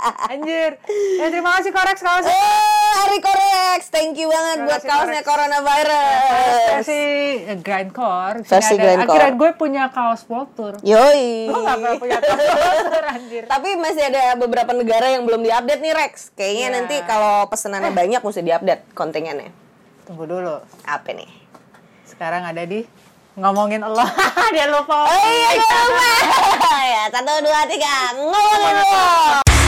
Anjir. Ya terima kasih Korex kaos. Eh, Ari Korex, thank you banget Terima buat kaosnya Korex. coronavirus. Versi eh, grindcore. Versi ada- grindcore. Akhirnya gue punya kaos World Tour. Yoi. Gue gak pernah punya kaos World Tour anjir. Tapi masih ada beberapa negara yang belum diupdate nih Rex. Kayaknya Iya. nanti kalau pesenannya banyak mesti diupdate kontingennya. Tunggu dulu. Apa nih? Sekarang ada di ngomongin Allah. Dia lupa. Oh iya, lupa. ya, satu, dua, tiga. Ngomongin lo.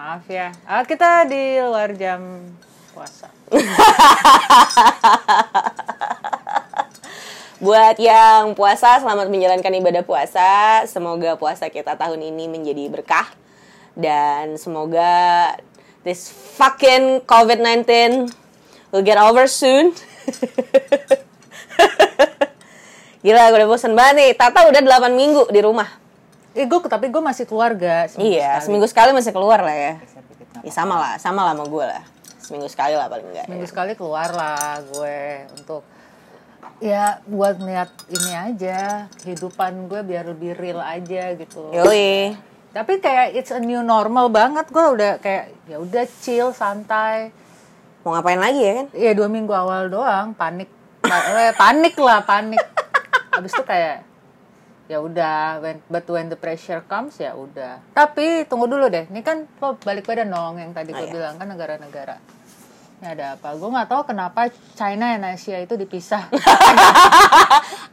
Maaf ya. Ah, kita di luar jam puasa. Buat yang puasa, selamat menjalankan ibadah puasa. Semoga puasa kita tahun ini menjadi berkah. Dan semoga this fucking COVID-19 will get over soon. Gila, gue udah bosen banget nih. Tata udah 8 minggu di rumah. Eh, gue tapi gue masih keluarga. iya, sekali. seminggu sekali masih keluar lah ya. Ya sama lah, sama lah sama gue lah. Seminggu sekali lah paling enggak. Seminggu sekali keluar lah gue untuk ya buat lihat ini aja kehidupan gue biar lebih real aja gitu. Yoi. Tapi kayak it's a new normal banget gue udah kayak ya udah chill santai. Mau ngapain lagi ya kan? Iya dua minggu awal doang panik, Pa- eh, panik lah panik. Habis itu kayak ya udah when, but when the pressure comes ya udah. Tapi tunggu dulu deh, ini kan lo balik pada nong yang tadi Oh, gue iya. bilang kan negara-negara. Ini ada apa? Gue nggak tahu kenapa China dan Asia itu dipisah.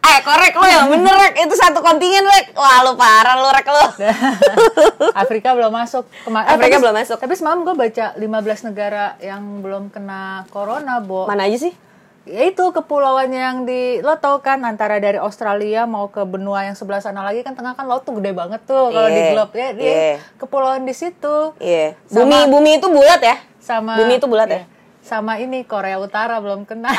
Eh, korek lo yang bener, Rek. Itu satu kontingen, Rek. Wah, lu parah lu, Rek, lu. Afrika belum masuk. Kema- eh, Afrika tapi- belum masuk. Tapi semalam gue baca 15 negara yang belum kena corona, Bo. Mana aja sih? Ya itu kepulauan yang di lo tau kan antara dari Australia mau ke benua yang sebelah sana lagi kan tengah kan laut tuh gede banget tuh kalau di Iya, globe ya dia iya. kepulauan di situ Iya. Sama- Bumi bumi itu bulat ya? sama Bumi itu bulat ya? iya. sama ini Korea Utara belum kena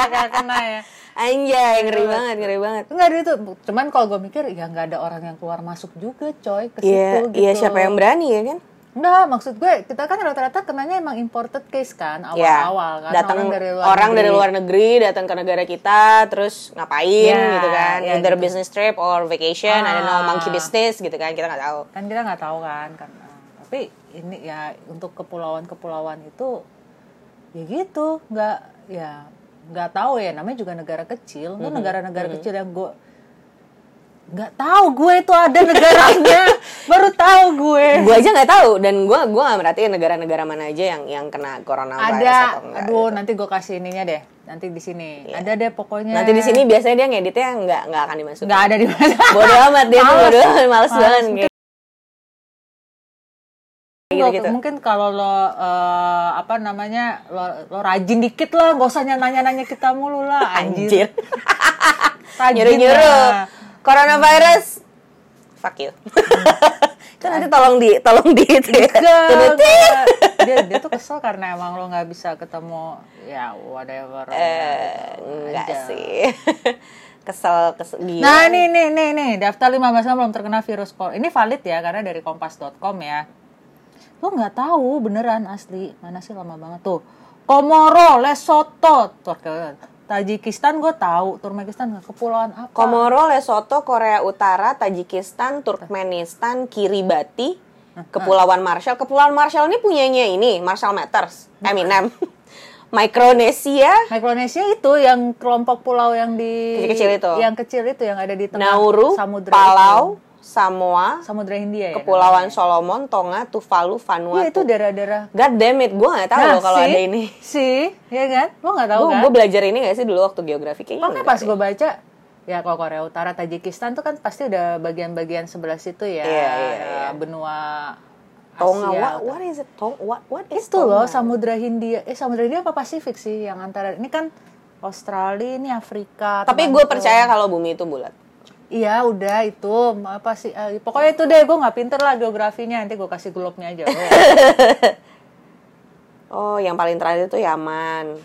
Korea kena ya Anjay, ngeri banget, ngeri banget. Enggak ada itu cuman kalau gue mikir ya nggak ada orang yang keluar masuk juga coy ke situ Iya, gitu iya siapa yang berani ya kan? Enggak, maksud gue kita kan rata-rata kenanya emang imported case kan Iya. awal-awal kan datang orang dari luar orang negeri. dari luar negeri datang ke negara kita terus ngapain Iya, gitu kan? iya, Either gitu. business trip or vacation, I don't know, Ah. monkey business gitu kan, kita nggak tahu. kan kita nggak tahu kan kan tapi ini ya untuk kepulauan-kepulauan itu ya gitu nggak ya nggak tahu ya namanya juga negara kecil Mm-hmm. Lu negara-negara kecil yang gue nggak tahu gue itu ada negaranya baru tahu gue Gue aja nggak tahu dan gue gua nggak merhatiin negara-negara mana aja yang yang kena coronavirus ada atau enggak. aduh gitu. nanti gue kasih ininya deh nanti di sini ada deh pokoknya Nanti di sini biasanya dia ngeditnya nggak nggak akan dimasukin. nggak ada di mana bodo amat dia tuh Males. bodo amat males Males. banget Mungkin- kayak Nggak, gitu-gitu. mungkin kalau lo eh, apa namanya lo, lo rajin dikit lah nggak usah nanya-nanya kita mulu lah Anjir. anjir, Rajin Nyuruh-nyuruh. lah. Coronavirus. Fuck you. kan nanti tolong di tolong di itu ya. Dia dia tuh kesel karena emang lo nggak bisa ketemu ya whatever Eh, enggak aja. sih. kesel kesel gila. Nah, nih nih nih nih daftar 15 orang belum terkena virus corona. Ini valid ya karena dari kompas.com ya. Lo nggak tahu beneran asli. Mana sih lama banget tuh. Komoro, Lesotho, Tajikistan gue tahu, Turkmenistan nggak kepulauan apa? Komoro, Lesotho, Korea Utara, Tajikistan, Turkmenistan, Kiribati, Kepulauan Marshall. Kepulauan Marshall ini punyanya ini, Marshall Matters, Eminem. Micronesia, Micronesia itu yang kelompok pulau yang di Kecil-kecil itu. yang kecil itu yang ada di tengah Nauru, samudra Palau, itu. Samoa, samudra Hindia ya. Kepulauan Solomon, Tonga, Tuvalu? Vanuatu. Iya itu daerah-daerah. God damn it, gue gak tahu Nah, loh kalau sih, ada ini. Sih, ya kan? Lo nggak tahu kan? Gue belajar ini gak sih dulu waktu geografi kayaknya. Makanya pas gue baca, ya kalau Korea Utara, Tajikistan tuh kan pasti udah bagian-bagian sebelah situ ya, Iya, iya, iya. benua Tonga, Asia. what, what is it? Tong, what, what is Itu loh? Samudra Hindia, eh Samudra Hindia apa Pasifik sih yang antara ini kan Australia, ini Afrika. Tapi gue percaya kalau bumi itu bulat. Iya udah itu apa sih? eh, pokoknya itu deh gue nggak pinter lah geografinya nanti gue kasih globe-nya aja. Oh, Oh, yang paling terakhir itu Yaman.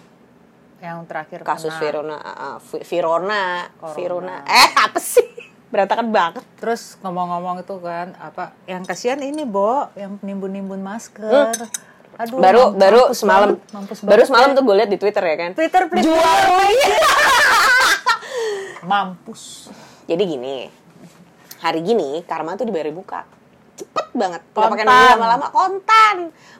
yang terakhir Kasus. Virona, uh, uh, Vi- Virona, Corona. Virona. Eh, apa sih? Berantakan banget. Terus ngomong-ngomong itu kan apa yang kasihan ini Bo yang nimbun-nimbun masker. Aduh, baru mampus baru semalam mampus baru semalam ya. tuh gue liat di Twitter ya kan. Twitter please. Jual Mampus. Jadi gini, hari gini Karma tuh dibayar buka. Cepet banget. Nggak pakai nunggu lama-lama kontan.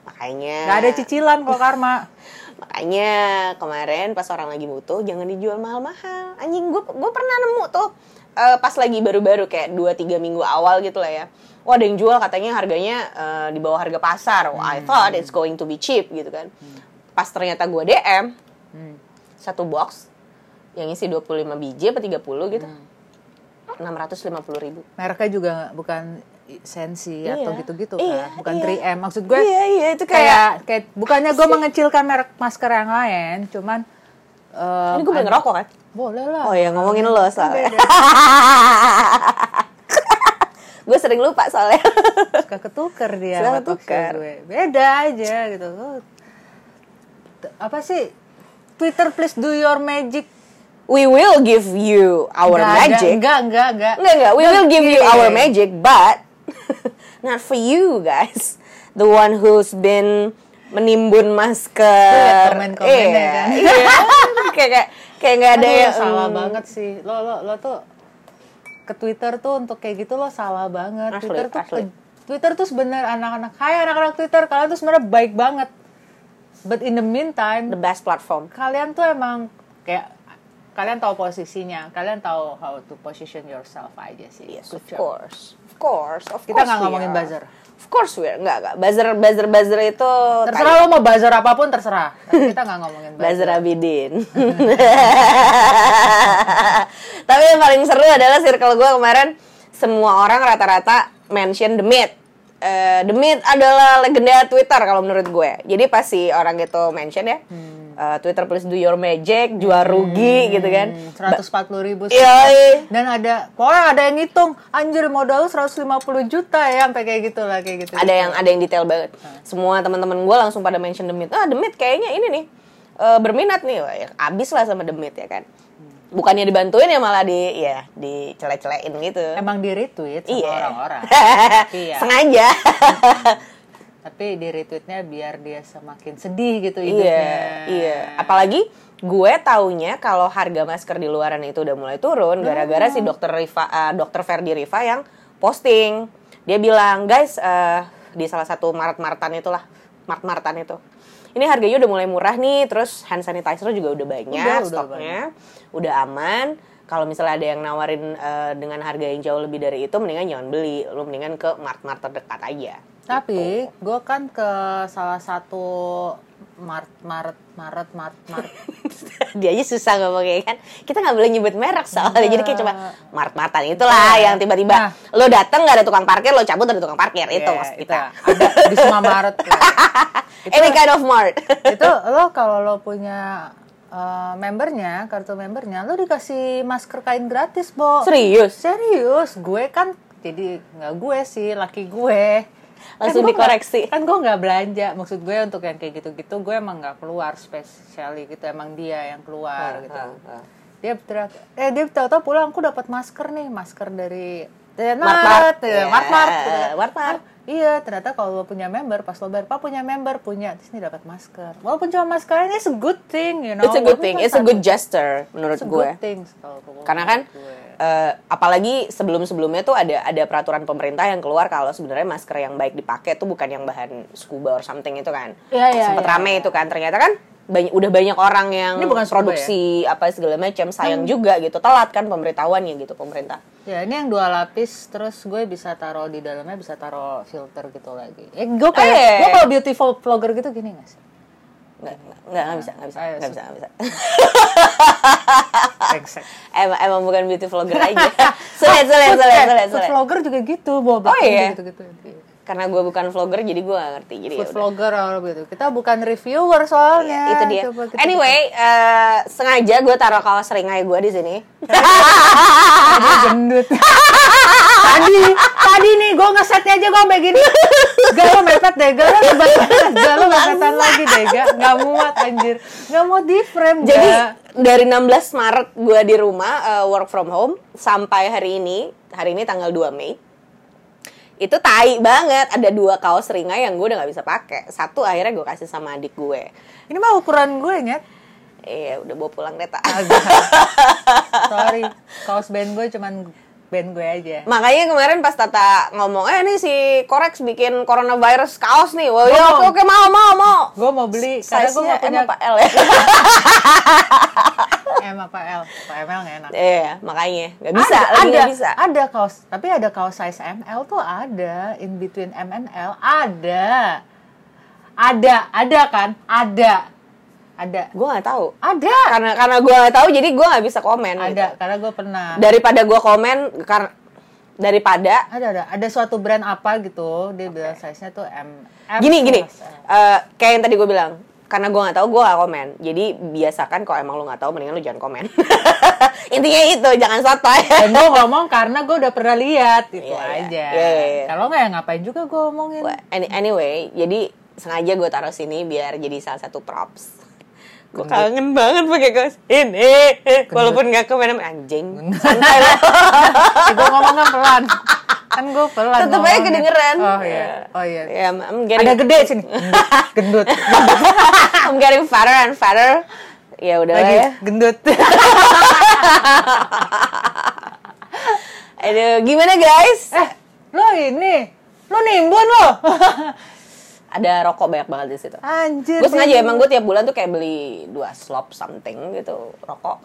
Makanya. Gak ada cicilan kok karma. Makanya kemarin pas orang lagi butuh jangan dijual mahal-mahal. Anjing gue gue pernah nemu tuh eh, pas lagi baru-baru kayak 2 3 minggu awal gitu lah ya. Wah, ada yang jual katanya harganya eh, di bawah harga pasar. Wah, I thought it's going to be cheap gitu kan. Pas ternyata gue DM Hmm. satu box yang isi 25 biji apa 30 gitu. Hmm. 650 ribu. Mereknya juga bukan sensi Iya. atau gitu-gitu Iya, kan. Bukan iya. 3M. Maksud gue Iya, iya, itu kayak- kayak kayak bukannya gue mengecilkan merek masker yang lain, cuman eh, Ini gue boleh ngerokok kan? Boleh lah. Oh ya ngomongin lo soalnya. Beda. gue sering lupa soalnya. Suka ketuker dia Suka ketuker. gue. Beda aja gitu. Apa sih? Twitter please do your magic. We will give you our ada, magic. Enggak, enggak, enggak. Enggak, enggak. We will give you Iya. our magic, but not for you guys. The one who's been menimbun masker. Lihat komen-komennya kan. Iya. kayak kayak kayak nggak ada yang salah hmm, banget sih. Lo lo lo tuh ke Twitter tuh untuk kayak gitu lo salah banget. Asli, Twitter tuh asli. Twitter tuh sebenarnya anak-anak Hai anak-anak Twitter, kalian tuh sebenarnya baik banget. But in the meantime, the best platform. kalian tuh emang kayak kalian tahu posisinya, kalian tahu how to position yourself aja sih. Yes, Good of job. course. Of course, of Kita course nggak ngomongin buzzer. Of course we are. Enggak, enggak. Buzzer, buzzer, buzzer itu Terserah lo mau buzzer apa pun terserah. Tapi kita nggak ngomongin buzzer. Buzzer Abidin. Tapi yang paling seru adalah circle gue kemarin semua orang rata-rata mention The Myth. Eh, The Myth adalah legenda Twitter kalau menurut gue. Jadi pas si orang itu mention ya, eh, Twitter please do your magic, jual rugi gitu kan. Hmm, 140 ribu Iya. dan ada pokoknya ada yang ngitung anjir modal lu 150 juta ya sampai kayak gitu lah kayak gitu Ada yang ada yang detail banget. Semua teman-teman gue langsung pada mention Myth. Ah, Myth kayaknya ini nih eh, berminat nih. Wah, ya, abis lah sama Myth ya kan. Bukannya dibantuin ya malah di ya dicele-celein gitu. emang di retweet sama Iya. orang-orang Iya. Sengaja. Tapi di retweetnya biar dia semakin sedih gitu iya, hidupnya iya. Apalagi gue taunya kalau harga masker di luaran itu udah mulai turun gara-gara si dokter Riva, eh, dokter Ferdi Riva yang posting. Dia bilang, guys, eh, di salah satu Maret-Martan itulah, Mart-Martan itu. Ini harganya udah mulai murah nih, terus hand sanitizer juga udah banyak Udah, udah stoknya, udah aman. Kalau misalnya ada yang nawarin eh, dengan harga yang jauh lebih dari itu, mendingan jangan beli, lu mendingan ke mart-mart terdekat aja. Tapi gue kan ke salah satu Mart Maret Maret Mart Mart. Dia aja susah ngomongnya kan? Kita nggak boleh nyebut merek soalnya jadi kayak cuma Enggak. mart-martan itulah Iya. yang tiba-tiba Nah. lo dateng nggak ada tukang parkir lo cabut ada tukang parkir. Itu Iya, maksud itu. Kita ada di semua Maret ya. Itu- any kind of mart. itu lo kalau lo punya eh, membernya kartu membernya lo dikasih masker kain gratis bo. Serius? Serius. Gue kan jadi nggak gue sih laki gue Langsung Kan dikoreksi. nggak- kan gue nggak belanja maksud gue untuk yang kayak gitu-gitu gue emang nggak keluar spesiali gitu emang dia yang keluar gitu dia teriak eh dia tahu-tahu pulang aku dapat masker nih masker dari Mart-mart. Ya, Iya, Mart-mart, gitu kan. Mart-mart. Ah, Iya, ternyata kalau lo punya member, pas lo bayar, Pak punya member, punya, terus ini dapat masker. Walaupun cuma masker, ini it's a good thing, you know. it's a good Walaupun thing it's a satu. good gesture menurut It's a gue good thing kalau karena kan gue. Eh, apalagi sebelum-sebelumnya tuh ada ada peraturan pemerintah yang keluar kalau sebenarnya masker yang baik dipakai tuh bukan yang bahan scuba or something itu kan Iya, iya, sempet iya. rame itu kan ternyata kan banyak udah banyak orang yang Ini bukan produksi apa segala macam sayang juga gitu telat kan pemberitahuannya gitu pemerintah Ya ini yang dua lapis, terus gue bisa taruh di dalamnya bisa taruh filter gitu lagi. Eh gue kayak Eh. gue kalau beautiful vlogger gitu gini gak sih? Nggak nggak nggak bisa nggak bisa nggak bisa nggak bisa. Emang emang bukan beauty vlogger aja. Sulit sulit sulit sulit vlogger juga gitu, bawa Oh, iya? gitu gitu. Karena gue bukan vlogger jadi gue gak ngerti jadi Food yaudah. vlogger atau gitu. Kita bukan reviewer soalnya. itu dia Coba kita- anyway eh, sengaja gue taruh kaos ringai gue di sini gendut. tadi, tadi nih gue ngesetnya aja gue sampai gini. Gak lo mepet deh, gak lo. Gak lo mepetan lagi deh, gak. Gak muat anjir. Gak mau di frame, Jadi Gak. dari 16 Maret gue di rumah eh, work from home sampai hari ini, hari ini tanggal 2 Mei. Itu tai banget. Ada dua kaos ringai yang gue udah nggak bisa pakai. Satu akhirnya gue kasih sama adik gue. Ini mah ukuran gue nyet. iya udah bawa pulang deh tak Agak. Sorry, kaos band gue cuman band gue aja. makanya kemarin pas Tata ngomong eh nih si Korex bikin coronavirus kaos nih. Wah ya oke oke mau mau mau. Gue mau beli karena gue gak punya M apa L ya. M apa L. Kalau ML gak enak. Iya, makanya. Nggak bisa, ada, lagi ada, nggak bisa. ada kaos, tapi ada kaos size ML tuh ada in between M and L ada, ada, ada kan, ada, ada, Gue nggak tahu. ada, Karena karena gue nggak tahu, jadi gue nggak bisa komen. ada, gitu. karena gue pernah, Daripada gue komen, karena daripada ada, ada, ada suatu brand apa gitu, dia bilang size nya tuh M, M gini gini, eh, kayak yang tadi gue bilang, karena gue nggak tahu, gue nggak komen. Jadi biasakan kalau emang lu nggak tahu, mendingan lu jangan komen. Intinya itu, jangan sotoy. Dan gue ngomong karena gue udah pernah lihat gitu Iya, iya. aja. Iya, iya, iya. Kalau nggak ya ngapain juga gue ngomongin. Well, any- anyway, jadi sengaja gue taruh sini biar jadi salah satu props. Gue kangen banget pakai kaos ini, walaupun nggak komen anjing. Santai lah. gue ngomongnya pelan. Kan gue pelan. Tetep aja kedengeran. Oh iya. Oh iya. Ya, I'm getting, Ada gede sini. Gendut. I'm getting fatter and fatter. Ya udah Lagi ya. gendut. Aduh, gimana guys? eh, lo ini. Lo nimbun lo. Ada rokok banyak banget di situ. Anjir. Gue sengaja emang gue tiap bulan tuh kayak beli dua slop something gitu rokok.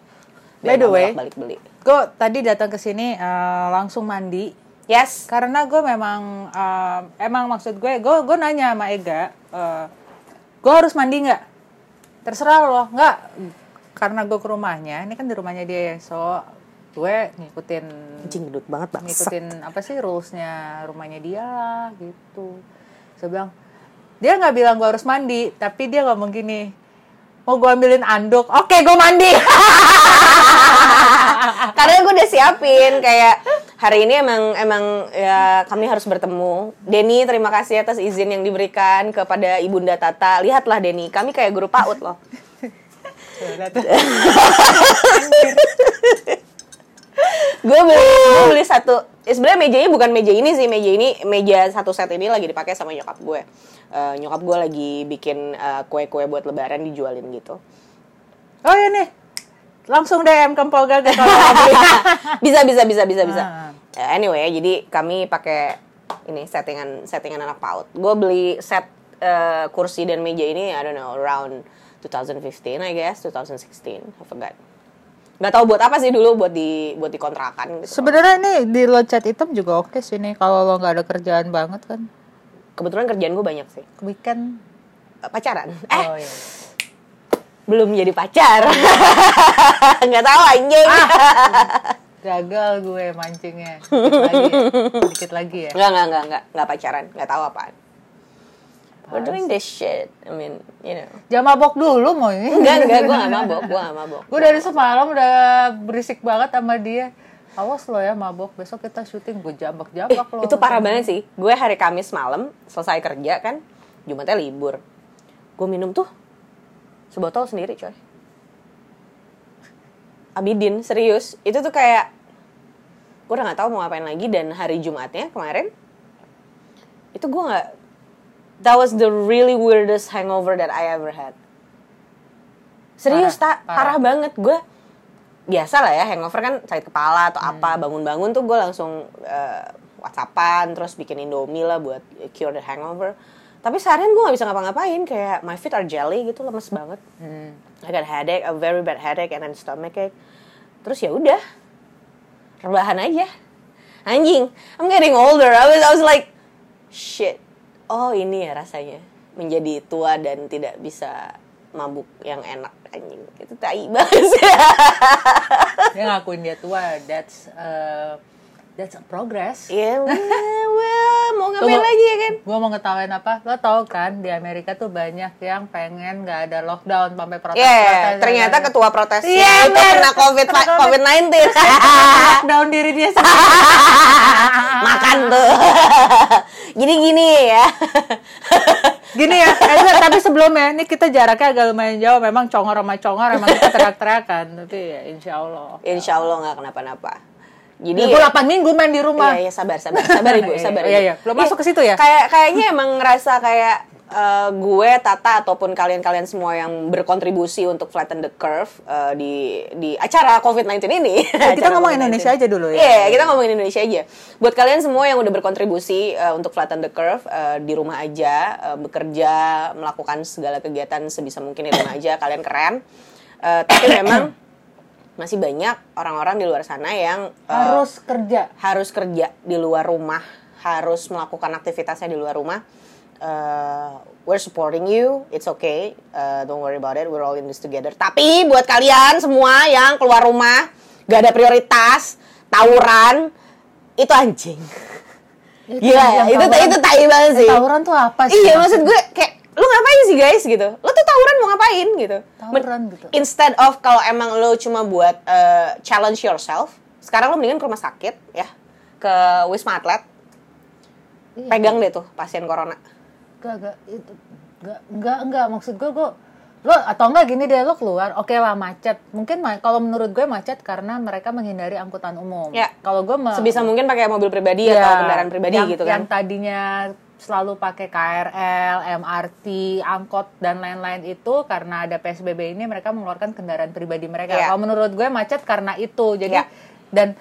By the way. balik beli. Gue tadi datang ke sini eh, langsung mandi. Yes. Karena gue memang eh, emang maksud gue, gue gue nanya sama Ega, eh, gue harus mandi nggak? Terserah lo, nggak. Karena gue ke rumahnya, ini kan di rumahnya dia ya, so gue ngikutin Anjing banget bang. ngikutin apa sih rulesnya rumahnya dia lah gitu. Saya bilang dia nggak bilang gue harus mandi, tapi dia ngomong gini, mau gue ambilin anduk, oke gue mandi. Karena gue udah siapin kayak hari ini emang emang ya kami harus bertemu. Denny terima kasih atas izin yang diberikan kepada Ibunda Tata. Lihatlah Denny, kami kayak guru PAUD loh. gue beli gue beli satu eh, sebenarnya mejanya bukan meja ini sih meja ini meja satu set ini lagi dipakai sama nyokap gue. Eh, nyokap gue lagi bikin eh, kue-kue buat lebaran dijualin gitu. Oh iya nih, langsung DM ke mau. Beli. bisa bisa bisa bisa. Bisa. Eh, anyway jadi kami pakai ini settingan settingan anak paut. Gue beli set eh, kursi dan meja ini I don't know around 2015 I guess 2016 I forgot nggak tahu buat apa sih dulu buat di buat dikontrakan gitu Sebenarnya nih di lo cat hitam juga oke sih nih kalau lo nggak ada kerjaan banget kan. kebetulan kerjaan gue banyak sih Weekend. Eh, pacaran eh Oh iya. belum jadi pacar nggak tahu anjing Ah. Gagal gue mancingnya. Dikit lagi ya. Dikit lagi ya. nggak nggak nggak nggak nggak pacaran nggak tahu apaan we're doing this shit. I mean you know. Jangan mabok dulu mau ini. enggak enggak gue gak mabok gue gak mabok. Gue dari semalam udah berisik banget sama dia. Awas lo ya mabok, besok kita syuting gue jambak-jambak lo. Eh, itu parah banget sih. Gue hari Kamis malam selesai kerja kan Jumatnya libur. Gue minum tuh sebotol sendiri coy. Abidin serius. Itu tuh kayak gue udah nggak tahu mau ngapain lagi dan hari Jumatnya kemarin itu gue nggak that was the really weirdest hangover that I ever had. Serius Parah, tak parah. banget. Gue biasa lah ya hangover kan sakit kepala atau Hmm. apa. Bangun-bangun tuh gue langsung eh, whatsappan terus bikin indomie lah buat cure the hangover. Tapi seharian gue gak bisa ngapa-ngapain. Kayak my feet are jelly gitu lemes banget. Hmm. I got headache a very bad headache and then stomach ache. Terus ya udah rebahan aja. Anjing I'm getting older. I was I was like shit oh ini ya rasanya. Menjadi tua dan tidak bisa mabuk yang enak anjing. Itu tai banget Dia ngakuin dia tua, that's uh, that's a progress. ya well, well, mau ngapain Tunggu. lagi ya kan Gue mau ngetawain apa? Lo tau kan di Amerika tuh banyak yang pengen nggak ada lockdown sampai protes. Yeah, ternyata ketua protes Iya, itu kena covid COVID. covid 19 lockdown diri dia sendiri. makan tuh gini gini ya Gini ya, eh, enggak, tapi sebelumnya ini kita jaraknya agak lumayan jauh. Memang congor sama congor, emang kita teriak-teriakan. Tapi ya insya Allah. insya Allah nggak kenapa-napa Jadi Ya, gue 8 minggu main di rumah. Iya, iya, sabar, sabar, sabar ibu, Iya, sabar. iya, Ibu. iya. Belum masuk ke situ ya? Kayak kayaknya emang ngerasa kayak eh, gue, Tata ataupun kalian-kalian semua yang berkontribusi untuk flatten the curve eh, di di acara COVID-19 ini. kita Acara ngomong COVID-19. Indonesia aja dulu ya. Iya, kita ngomongin Indonesia aja. Buat kalian semua yang udah berkontribusi eh, untuk flatten the curve eh, di rumah aja, eh, bekerja, melakukan segala kegiatan sebisa mungkin di rumah aja, kalian keren. Eh, tapi memang masih banyak orang-orang di luar sana yang eh, Harus kerja. harus kerja di luar rumah, harus melakukan aktivitasnya di luar rumah. Uh, we're supporting you, it's okay, Uh, don't worry about it, we're all in this together. Tapi buat kalian semua yang keluar rumah, gak ada prioritas, tawuran, itu anjing. Itu Gila ya, yang itu tawuran- itu tai banget sih. Tawuran tuh apa sih? Iya, maksud gue kayak lu ngapain sih guys gitu? Lu tuh tawuran mau ngapain gitu? Tawuran gitu. Instead of kalau emang lu cuma buat uh, challenge yourself, sekarang lu mendingan ke rumah sakit ya, ke Wisma Atlet, Iya. pegang deh tuh pasien corona. Gak, gak, itu gak, gak, enggak maksud gue gue lo atau enggak gini deh lo keluar oke lah macet mungkin ma- kalau menurut gue macet karena mereka menghindari angkutan umum Ya. kalau gue Sebisa mungkin pakai mobil pribadi Iya, atau kendaraan pribadi yang, gitu yang kan. tadinya selalu pakai KRL, MRT, angkot dan lain-lain itu karena ada PSBB ini mereka mengeluarkan kendaraan pribadi mereka. Iya. Kalau menurut gue macet karena itu. Jadi Iya. dan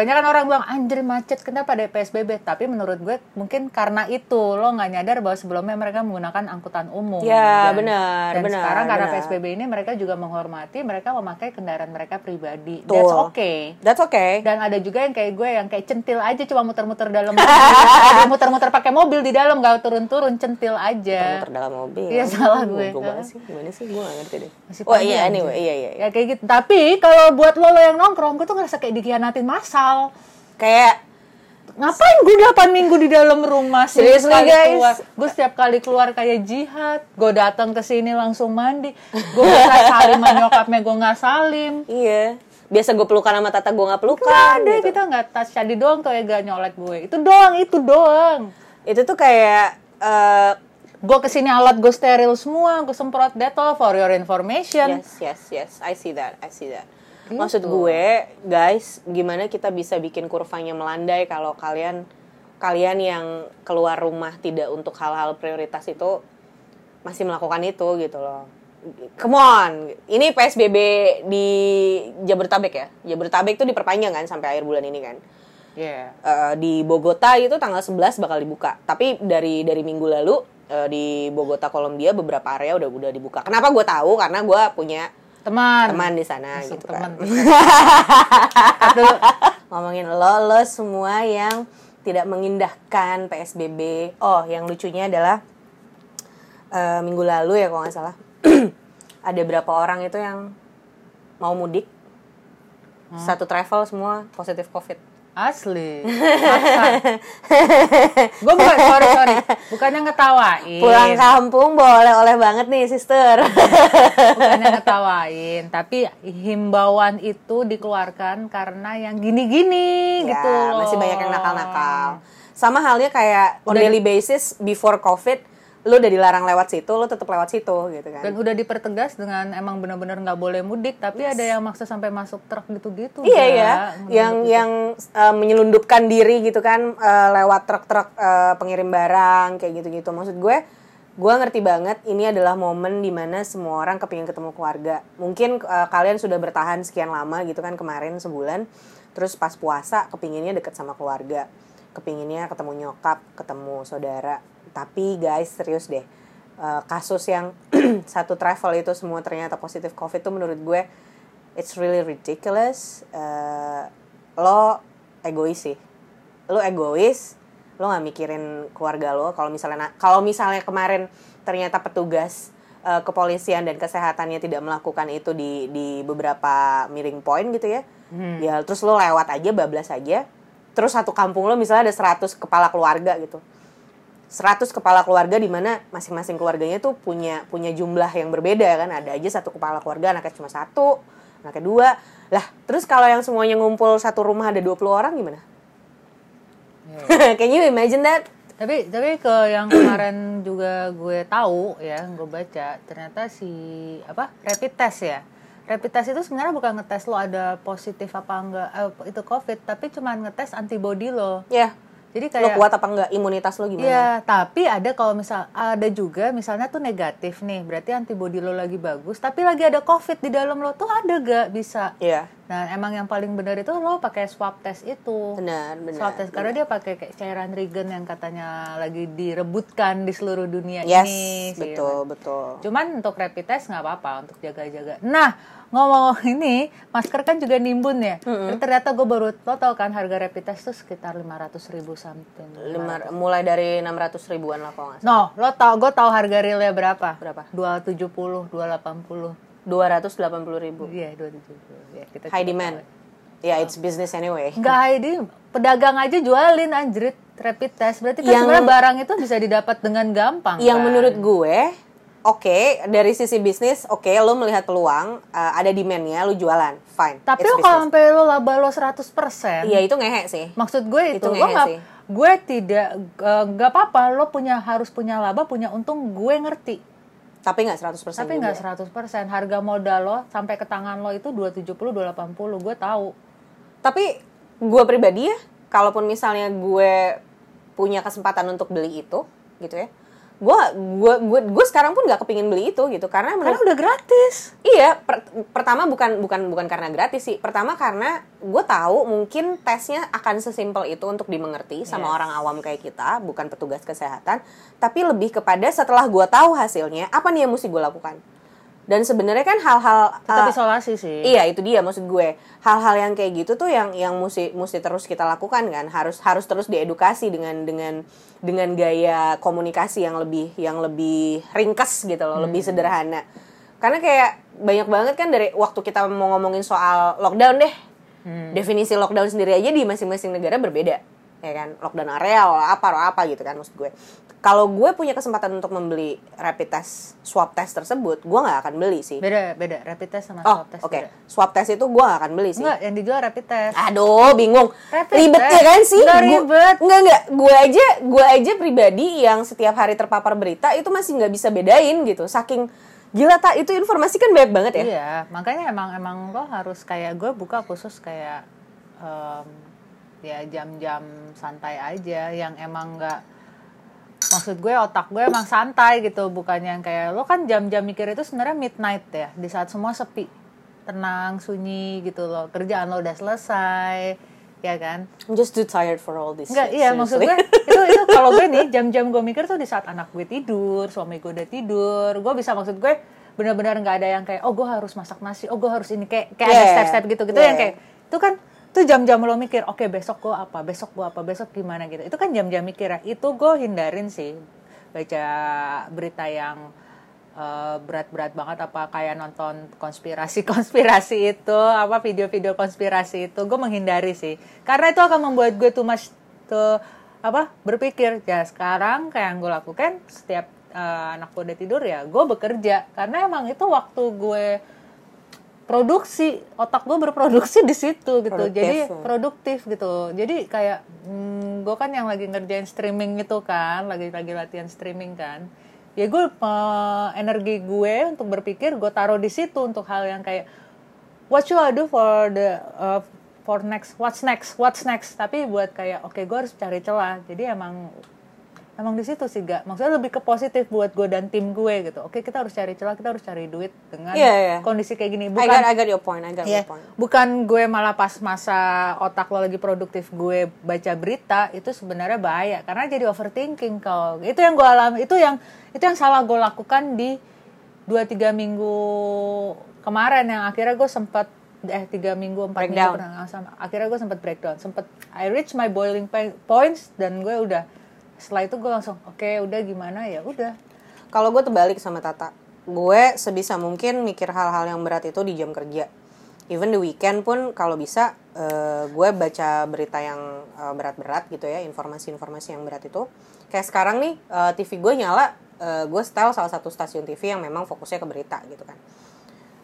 banyak kan orang bilang anjir macet kenapa ada PSBB tapi menurut gue mungkin karena itu lo nggak nyadar bahwa sebelumnya mereka menggunakan angkutan umum Ya, Dan- benar, dan benar, sekarang karena benar. PSBB ini mereka juga menghormati mereka memakai kendaraan mereka pribadi Betul. that's okay That's okay. dan ada juga yang kayak gue yang kayak centil aja cuma muter-muter dalam muter-muter pakai mobil di dalam gak turun-turun centil aja Muter dalam mobil. Iya, salah gue. Banget sih. Gimana sih? Gue gak ngerti deh. Masih oh iya, anyway, iya, iya. iya. ya kayak gitu tapi kalau buat lo, lo yang nongkrong gue tuh ngerasa kayak dikhianatin masal Kayak ngapain gue 8 minggu di dalam rumah sih sekali guys? keluar gue setiap kali keluar kayak jihad gue datang ke sini langsung mandi gue nggak salim nyokapnya gue nggak salim iya. Biasa gue pelukan sama Tata gue gak pelukan. Gak ada gitu. kita nggak tas jadi doang tuh ya gak nyolek gue itu doang itu doang Itu tuh kayak eh, gue ke sini alat gue steril semua gue semprot detol for your information Yes, yes, yes. I see that. I see that. Gitu. Maksud gue, guys, gimana kita bisa bikin kurvanya melandai kalau kalian kalian yang keluar rumah tidak untuk hal-hal prioritas itu masih melakukan itu gitu loh. Come on, ini PSBB di Jabodetabek ya. Jabodetabek itu diperpanjang kan sampai akhir bulan ini kan. yeah. Eh, di Bogota itu tanggal 11 bakal dibuka. Tapi dari dari minggu lalu eh, di Bogota Kolombia beberapa area udah udah dibuka. Kenapa gue tahu? Karena gue punya teman. Teman di sana Masuk gitu teman. Kan. Aduh, Ngomongin lo lo semua yang tidak mengindahkan PSBB. Oh, yang lucunya adalah eh, minggu lalu ya kalau nggak salah. Ada berapa orang itu yang mau mudik? Satu travel semua positif covid asli. Gue bukan sorry sorry. Bukannya ngetawain. Pulang kampung boleh oleh banget nih sister. Bukannya ngetawain tapi himbauan itu dikeluarkan karena yang gini-gini Ya, gitu loh. masih banyak yang nakal-nakal. Sama halnya kayak on Udah- daily basis before covid lu udah dilarang lewat situ lu tetap lewat situ gitu kan dan udah dipertegas dengan emang benar-benar nggak boleh mudik tapi ada yang maksa sampai masuk truk gitu-gitu Iya ya, yang yang uh, menyelundupkan diri gitu kan uh, lewat truk-truk uh, pengirim barang kayak gitu-gitu. Maksud gue, gue ngerti banget ini adalah momen di mana semua orang kepingin ketemu keluarga. Mungkin uh, kalian sudah bertahan sekian lama gitu kan kemarin sebulan, terus pas puasa kepinginnya deket sama keluarga, kepinginnya ketemu nyokap, ketemu saudara. Tapi guys serius deh, uh, kasus yang satu travel itu semua ternyata positif covid tuh menurut gue it's really ridiculous. Eh, lo egois sih. Lo egois. Lo nggak mikirin keluarga lo. Kalau misalnya kalau misalnya kemarin ternyata petugas eh, kepolisian dan kesehatannya tidak melakukan itu di di beberapa miring point gitu ya. Ya terus lo lewat aja bablas aja. Terus satu kampung lo misalnya ada 100 kepala keluarga gitu. 100 kepala keluarga di mana masing-masing keluarganya tuh punya punya jumlah yang berbeda kan? Ada aja satu kepala keluarga anaknya cuma satu anaknya dua. Lah terus kalau yang semuanya ngumpul satu rumah ada 20 orang gimana? Can you imagine that? Tapi tapi ke yang kemarin juga gue tahu ya gue baca ternyata si apa rapid test ya. Rapid test itu sebenarnya bukan ngetes lo ada positif apa enggak eh, itu covid tapi cuma ngetes antibody lo. Ya jadi lo kayak kuat apa enggak imunitas lo gimana Iya, tapi ada kalau misal ada juga misalnya tuh negatif nih, berarti antibody lo lagi bagus, tapi lagi ada COVID di dalam lo tuh ada gak bisa. Iya, Nah, emang yang paling benar itu lo pakai swab test itu. benar benar Swab test karena dia pakai kayak cairan regen yang katanya lagi direbutkan di seluruh dunia yes ini. sih. betul betul Cuman untuk rapid test nggak apa-apa untuk jaga-jaga. Nah, ngomong ini, masker kan juga nimbun ya. Ternyata gue baru lo tau kan harga rapid test tuh sekitar 500 ribu something. Lima, mulai dari 600 ribuan lah kalau nggak salah No, lo tau, gue tau harga realnya berapa? Berapa? 270, 280. 280 ribu Iya, 270. Ya, kita high demand ya it's business anyway Enggak, Heidi, pedagang aja jualin anjrit rapid test. Berarti kan Yang- sebenarnya barang itu bisa didapat dengan gampang. yang kan? menurut gue oke dari sisi bisnis oke lo melihat peluang uh, ada demandnya lo jualan fine Tapi lo kalau sampai lo laba lo 100%, iya itu ngehe sih maksud gue itu, Itu gue nggak sih. gue tidak eh, nggak apa-apa lo punya harus punya laba punya untung gue ngerti tapi nggak 100% tapi juga. nggak 100% harga modal lo sampai ke tangan lo itu 270 280 gue tahu tapi gue pribadi ya kalaupun misalnya gue punya kesempatan untuk beli itu gitu ya gue gue gue gue sekarang pun nggak kepingin beli itu gitu karena karena udah gratis Iya, per- pertama bukan bukan bukan karena gratis sih. Pertama karena gue tahu mungkin tesnya akan sesimpel itu untuk dimengerti sama Yes. orang awam kayak kita, bukan petugas kesehatan. Tapi lebih kepada setelah gue tahu hasilnya, apa nih yang mesti gue lakukan? Dan sebenarnya kan hal-hal tetap uh, isolasi sih. Iya itu dia maksud gue. Hal-hal yang kayak gitu tuh yang yang mesti mesti terus kita lakukan kan. Harus harus terus diedukasi dengan dengan dengan gaya komunikasi yang lebih yang lebih ringkas gitu loh lebih sederhana. Karena kayak banyak banget kan dari waktu kita mau ngomongin soal lockdown deh. Definisi lockdown sendiri aja di masing-masing negara berbeda ya kan lockdown area atau apa atau apa gitu kan maksud gue kalau gue punya kesempatan untuk membeli rapid test swab test tersebut gue nggak akan beli sih beda beda rapid test sama Oh, swab test oke. beda. Swab test itu gue gak akan beli sih. enggak yang dijual rapid test Aduh, bingung. Rapid ribet test. ya kan sih? Nggak ribet. Enggak, enggak. Gue aja, gue aja pribadi yang setiap hari terpapar berita itu masih nggak bisa bedain gitu. Saking gila tak itu informasi kan banyak banget ya. Iya, makanya emang emang lo harus kayak gue buka khusus kayak em, ya jam-jam santai aja yang emang nggak maksud gue otak gue emang santai gitu bukannya yang kayak lo kan jam-jam mikir itu sebenarnya midnight ya di saat semua sepi tenang sunyi gitu loh kerjaan lo udah selesai ya kan I'm just too tired for all this. Enggak, iya maksud gue itu itu kalau gue nih jam-jam gue mikir tuh di saat anak gue tidur, suami gue udah tidur, gue bisa maksud gue benar-benar nggak ada yang kayak oh gue harus masak nasi, oh gue harus ini kayak kayak ada Yeah. step-step gitu gitu Yeah. yang kayak itu kan tuh jam-jam lo mikir oke besok gue apa, besok gue apa, besok gimana gitu. Itu kan jam-jam mikir ya. Itu gue hindarin sih baca berita yang eh, berat-berat banget apa kayak nonton konspirasi-konspirasi itu apa video-video konspirasi itu gue menghindari sih karena itu akan membuat gue tuh mas tuh apa berpikir ya sekarang kayak yang gue lakukan setiap eh, anak gue udah tidur ya gue bekerja karena emang itu waktu gue produksi otak gue berproduksi di situ gitu. Produktif, jadi produktif gitu. Jadi kayak hmm, gue kan yang lagi ngerjain streaming itu kan lagi lagi latihan streaming kan. Ya gue eh, energi gue untuk berpikir gue taruh di situ untuk hal yang kayak what should I do for the uh, for next what's next what's next. Tapi buat kayak oke gue harus cari celah. Jadi emang emang di situ sih gak. Maksudnya lebih ke positif buat gue dan tim gue gitu. Oke kita harus cari celah kita harus cari duit dengan Iya, iya. kondisi kayak gini. I bukan got, I got your point, I got Iya, your point. bukan gue malah pas masa otak lo lagi produktif gue baca berita itu sebenarnya bahaya. Karena jadi overthinking kau itu yang gue alami itu yang itu yang salah gue lakukan di dua tiga minggu kemarin yang akhirnya gue sempat eh tiga minggu empat Breakdown. minggu pernah sama. Akhirnya gue sempat breakdown. Sempat I reach my boiling point- points dan gue udah setelah itu gue langsung oke udah gimana ya udah Kalau gue terbalik sama Tata, gue sebisa mungkin mikir hal-hal yang berat itu di jam kerja. Even the weekend pun kalau bisa eh, gue baca berita yang eh, berat-berat gitu ya, informasi-informasi yang berat itu. Kayak sekarang nih eh, TV gue nyala, eh, gue setel salah satu stasiun TV yang memang fokusnya ke berita gitu kan.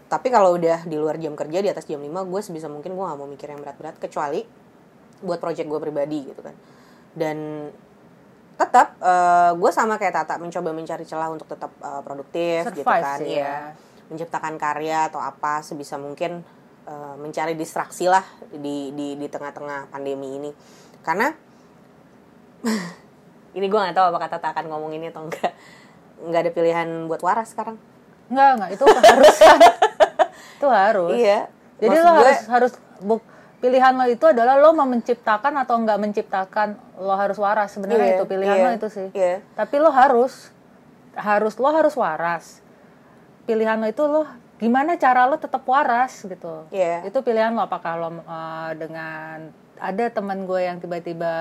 Tapi kalau udah di luar jam kerja di atas jam 5 gue sebisa mungkin gue gak mau mikir yang berat-berat kecuali buat project gue pribadi gitu kan. Dan tetap gue sama kayak Tata mencoba mencari celah untuk tetap eh, produktif gitu Survive kan sih iya. ya. menciptakan karya atau apa sebisa mungkin uh, mencari distraksi lah di di di tengah-tengah pandemi ini karena ini gue nggak tahu apa kata akan ngomong ini atau enggak nggak ada pilihan buat waras sekarang Enggak, enggak, itu harus kan. itu harus. iya Jadi Maksud lo gue, harus harus buk, pilihan lo itu adalah lo mau menciptakan atau enggak menciptakan lo harus waras sebenarnya Iya, itu pilihan iya, lo itu sih. iya. Tapi lo harus harus lo harus waras. Pilihan lo itu lo gimana cara lo tetap waras gitu. Iya. Itu pilihan lo apakah lo eh, dengan ada teman gue yang tiba-tiba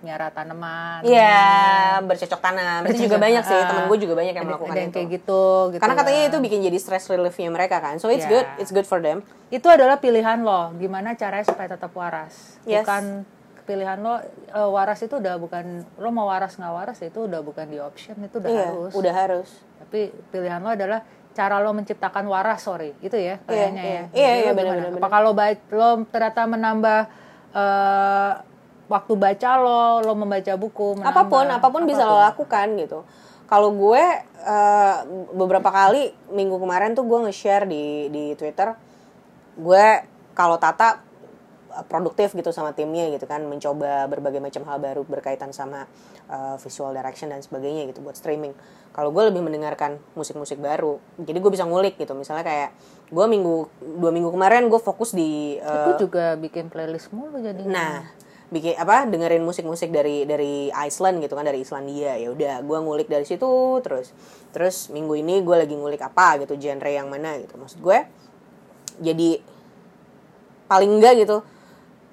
miara tanaman. Iya, bercocok tanam. Itu juga Bercocok- banyak sih, ah. temen gue juga banyak yang Ada- melakukan ada yang itu. kayak gitu, gitu Karena katanya lah. itu bikin jadi stress reliefnya mereka kan. So it's Iya. good, it's good for them. itu adalah pilihan lo gimana caranya supaya tetap waras Yes. bukan pilihan lo eh, waras itu udah bukan lo mau waras nggak waras itu udah bukan di option itu udah Iya, harus udah harus. tapi pilihan lo adalah cara lo menciptakan waras sorry. Itu ya kayaknya iya. ya. Iya, iya, lo benar, gimana? benar, apa kalau lo ternyata menambah eh, waktu baca lo lo membaca buku menambah, apa pun apa pun bisa lo lakukan gitu. Kalau gue eh, beberapa kali minggu kemarin tuh gue nge-share di di Twitter gue kalau Tata produktif gitu sama timnya gitu kan mencoba berbagai macam hal baru berkaitan sama eh, visual direction dan sebagainya gitu buat streaming. Kalau gue lebih mendengarkan musik-musik baru jadi gue bisa ngulik gitu. Misalnya kayak gue minggu dua minggu kemarin gue fokus di eh, Aku juga bikin playlist mulu jadi Nah, bikin apa dengerin musik-musik dari dari Iceland gitu kan dari Islandia. Ya udah gue ngulik dari situ terus terus minggu ini gue lagi ngulik apa gitu genre yang mana gitu. Maksud gue jadi paling enggak gitu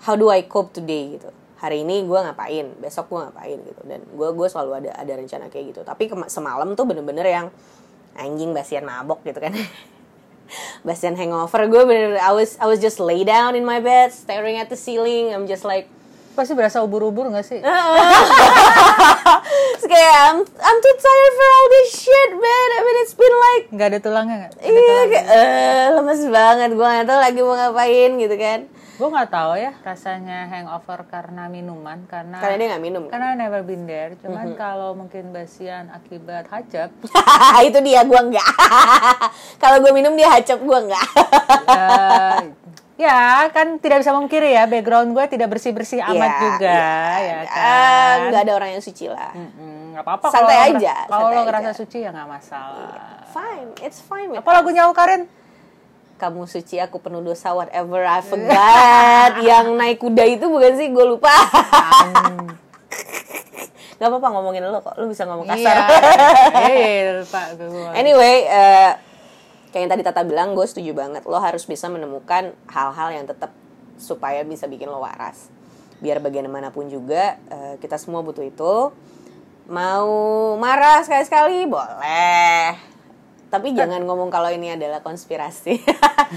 how do I cope today gitu. Hari ini gue ngapain besok gue ngapain gitu. Dan gue gue selalu ada ada rencana kayak gitu. Tapi semalam tuh bener-bener yang anjing basian mabok gitu kan. Basian hangover gue bener I was I was just lay down in my bed staring at the ceiling. I'm just like pasti berasa ubur-ubur gak sih? Terus kayak I'm, I'm too tired for all this shit man. I mean it's been like nggak ada tulangnya Ada iya kayak eh, lemes banget. Gue gak tau lagi mau ngapain gitu kan gue nggak tahu ya rasanya hangover karena minuman karena karena dia gak minum. karena never been there. Cuman kalau mungkin basian akibat hajab itu dia gue enggak kalau gue minum dia hacap gue enggak eh, ya kan tidak bisa mengkiri ya background gue tidak bersih bersih amat juga ya Ah, kan? nggak ada orang yang suci lah. Mm, nggak apa-apa Santai kalau lo- aja, kalau lo ngerasa suci ya nggak masalah. Fine it's fine apa lagunya Karin kamu suci aku penuh dosa whatever I forgot. Yang naik kuda itu bukan sih? Gue lupa. Nggak apa-apa ngomongin lo kok. Lo bisa ngomong kasar. Iya iya lupa gue anyway eh, kayak yang tadi Tata bilang gue setuju banget. Lo harus bisa menemukan hal-hal yang tetap supaya bisa bikin lo waras. Biar bagaimanapun juga eh, kita semua butuh itu. Mau marah sekali-sekali? Boleh tapi jangan ngomong kalau ini adalah konspirasi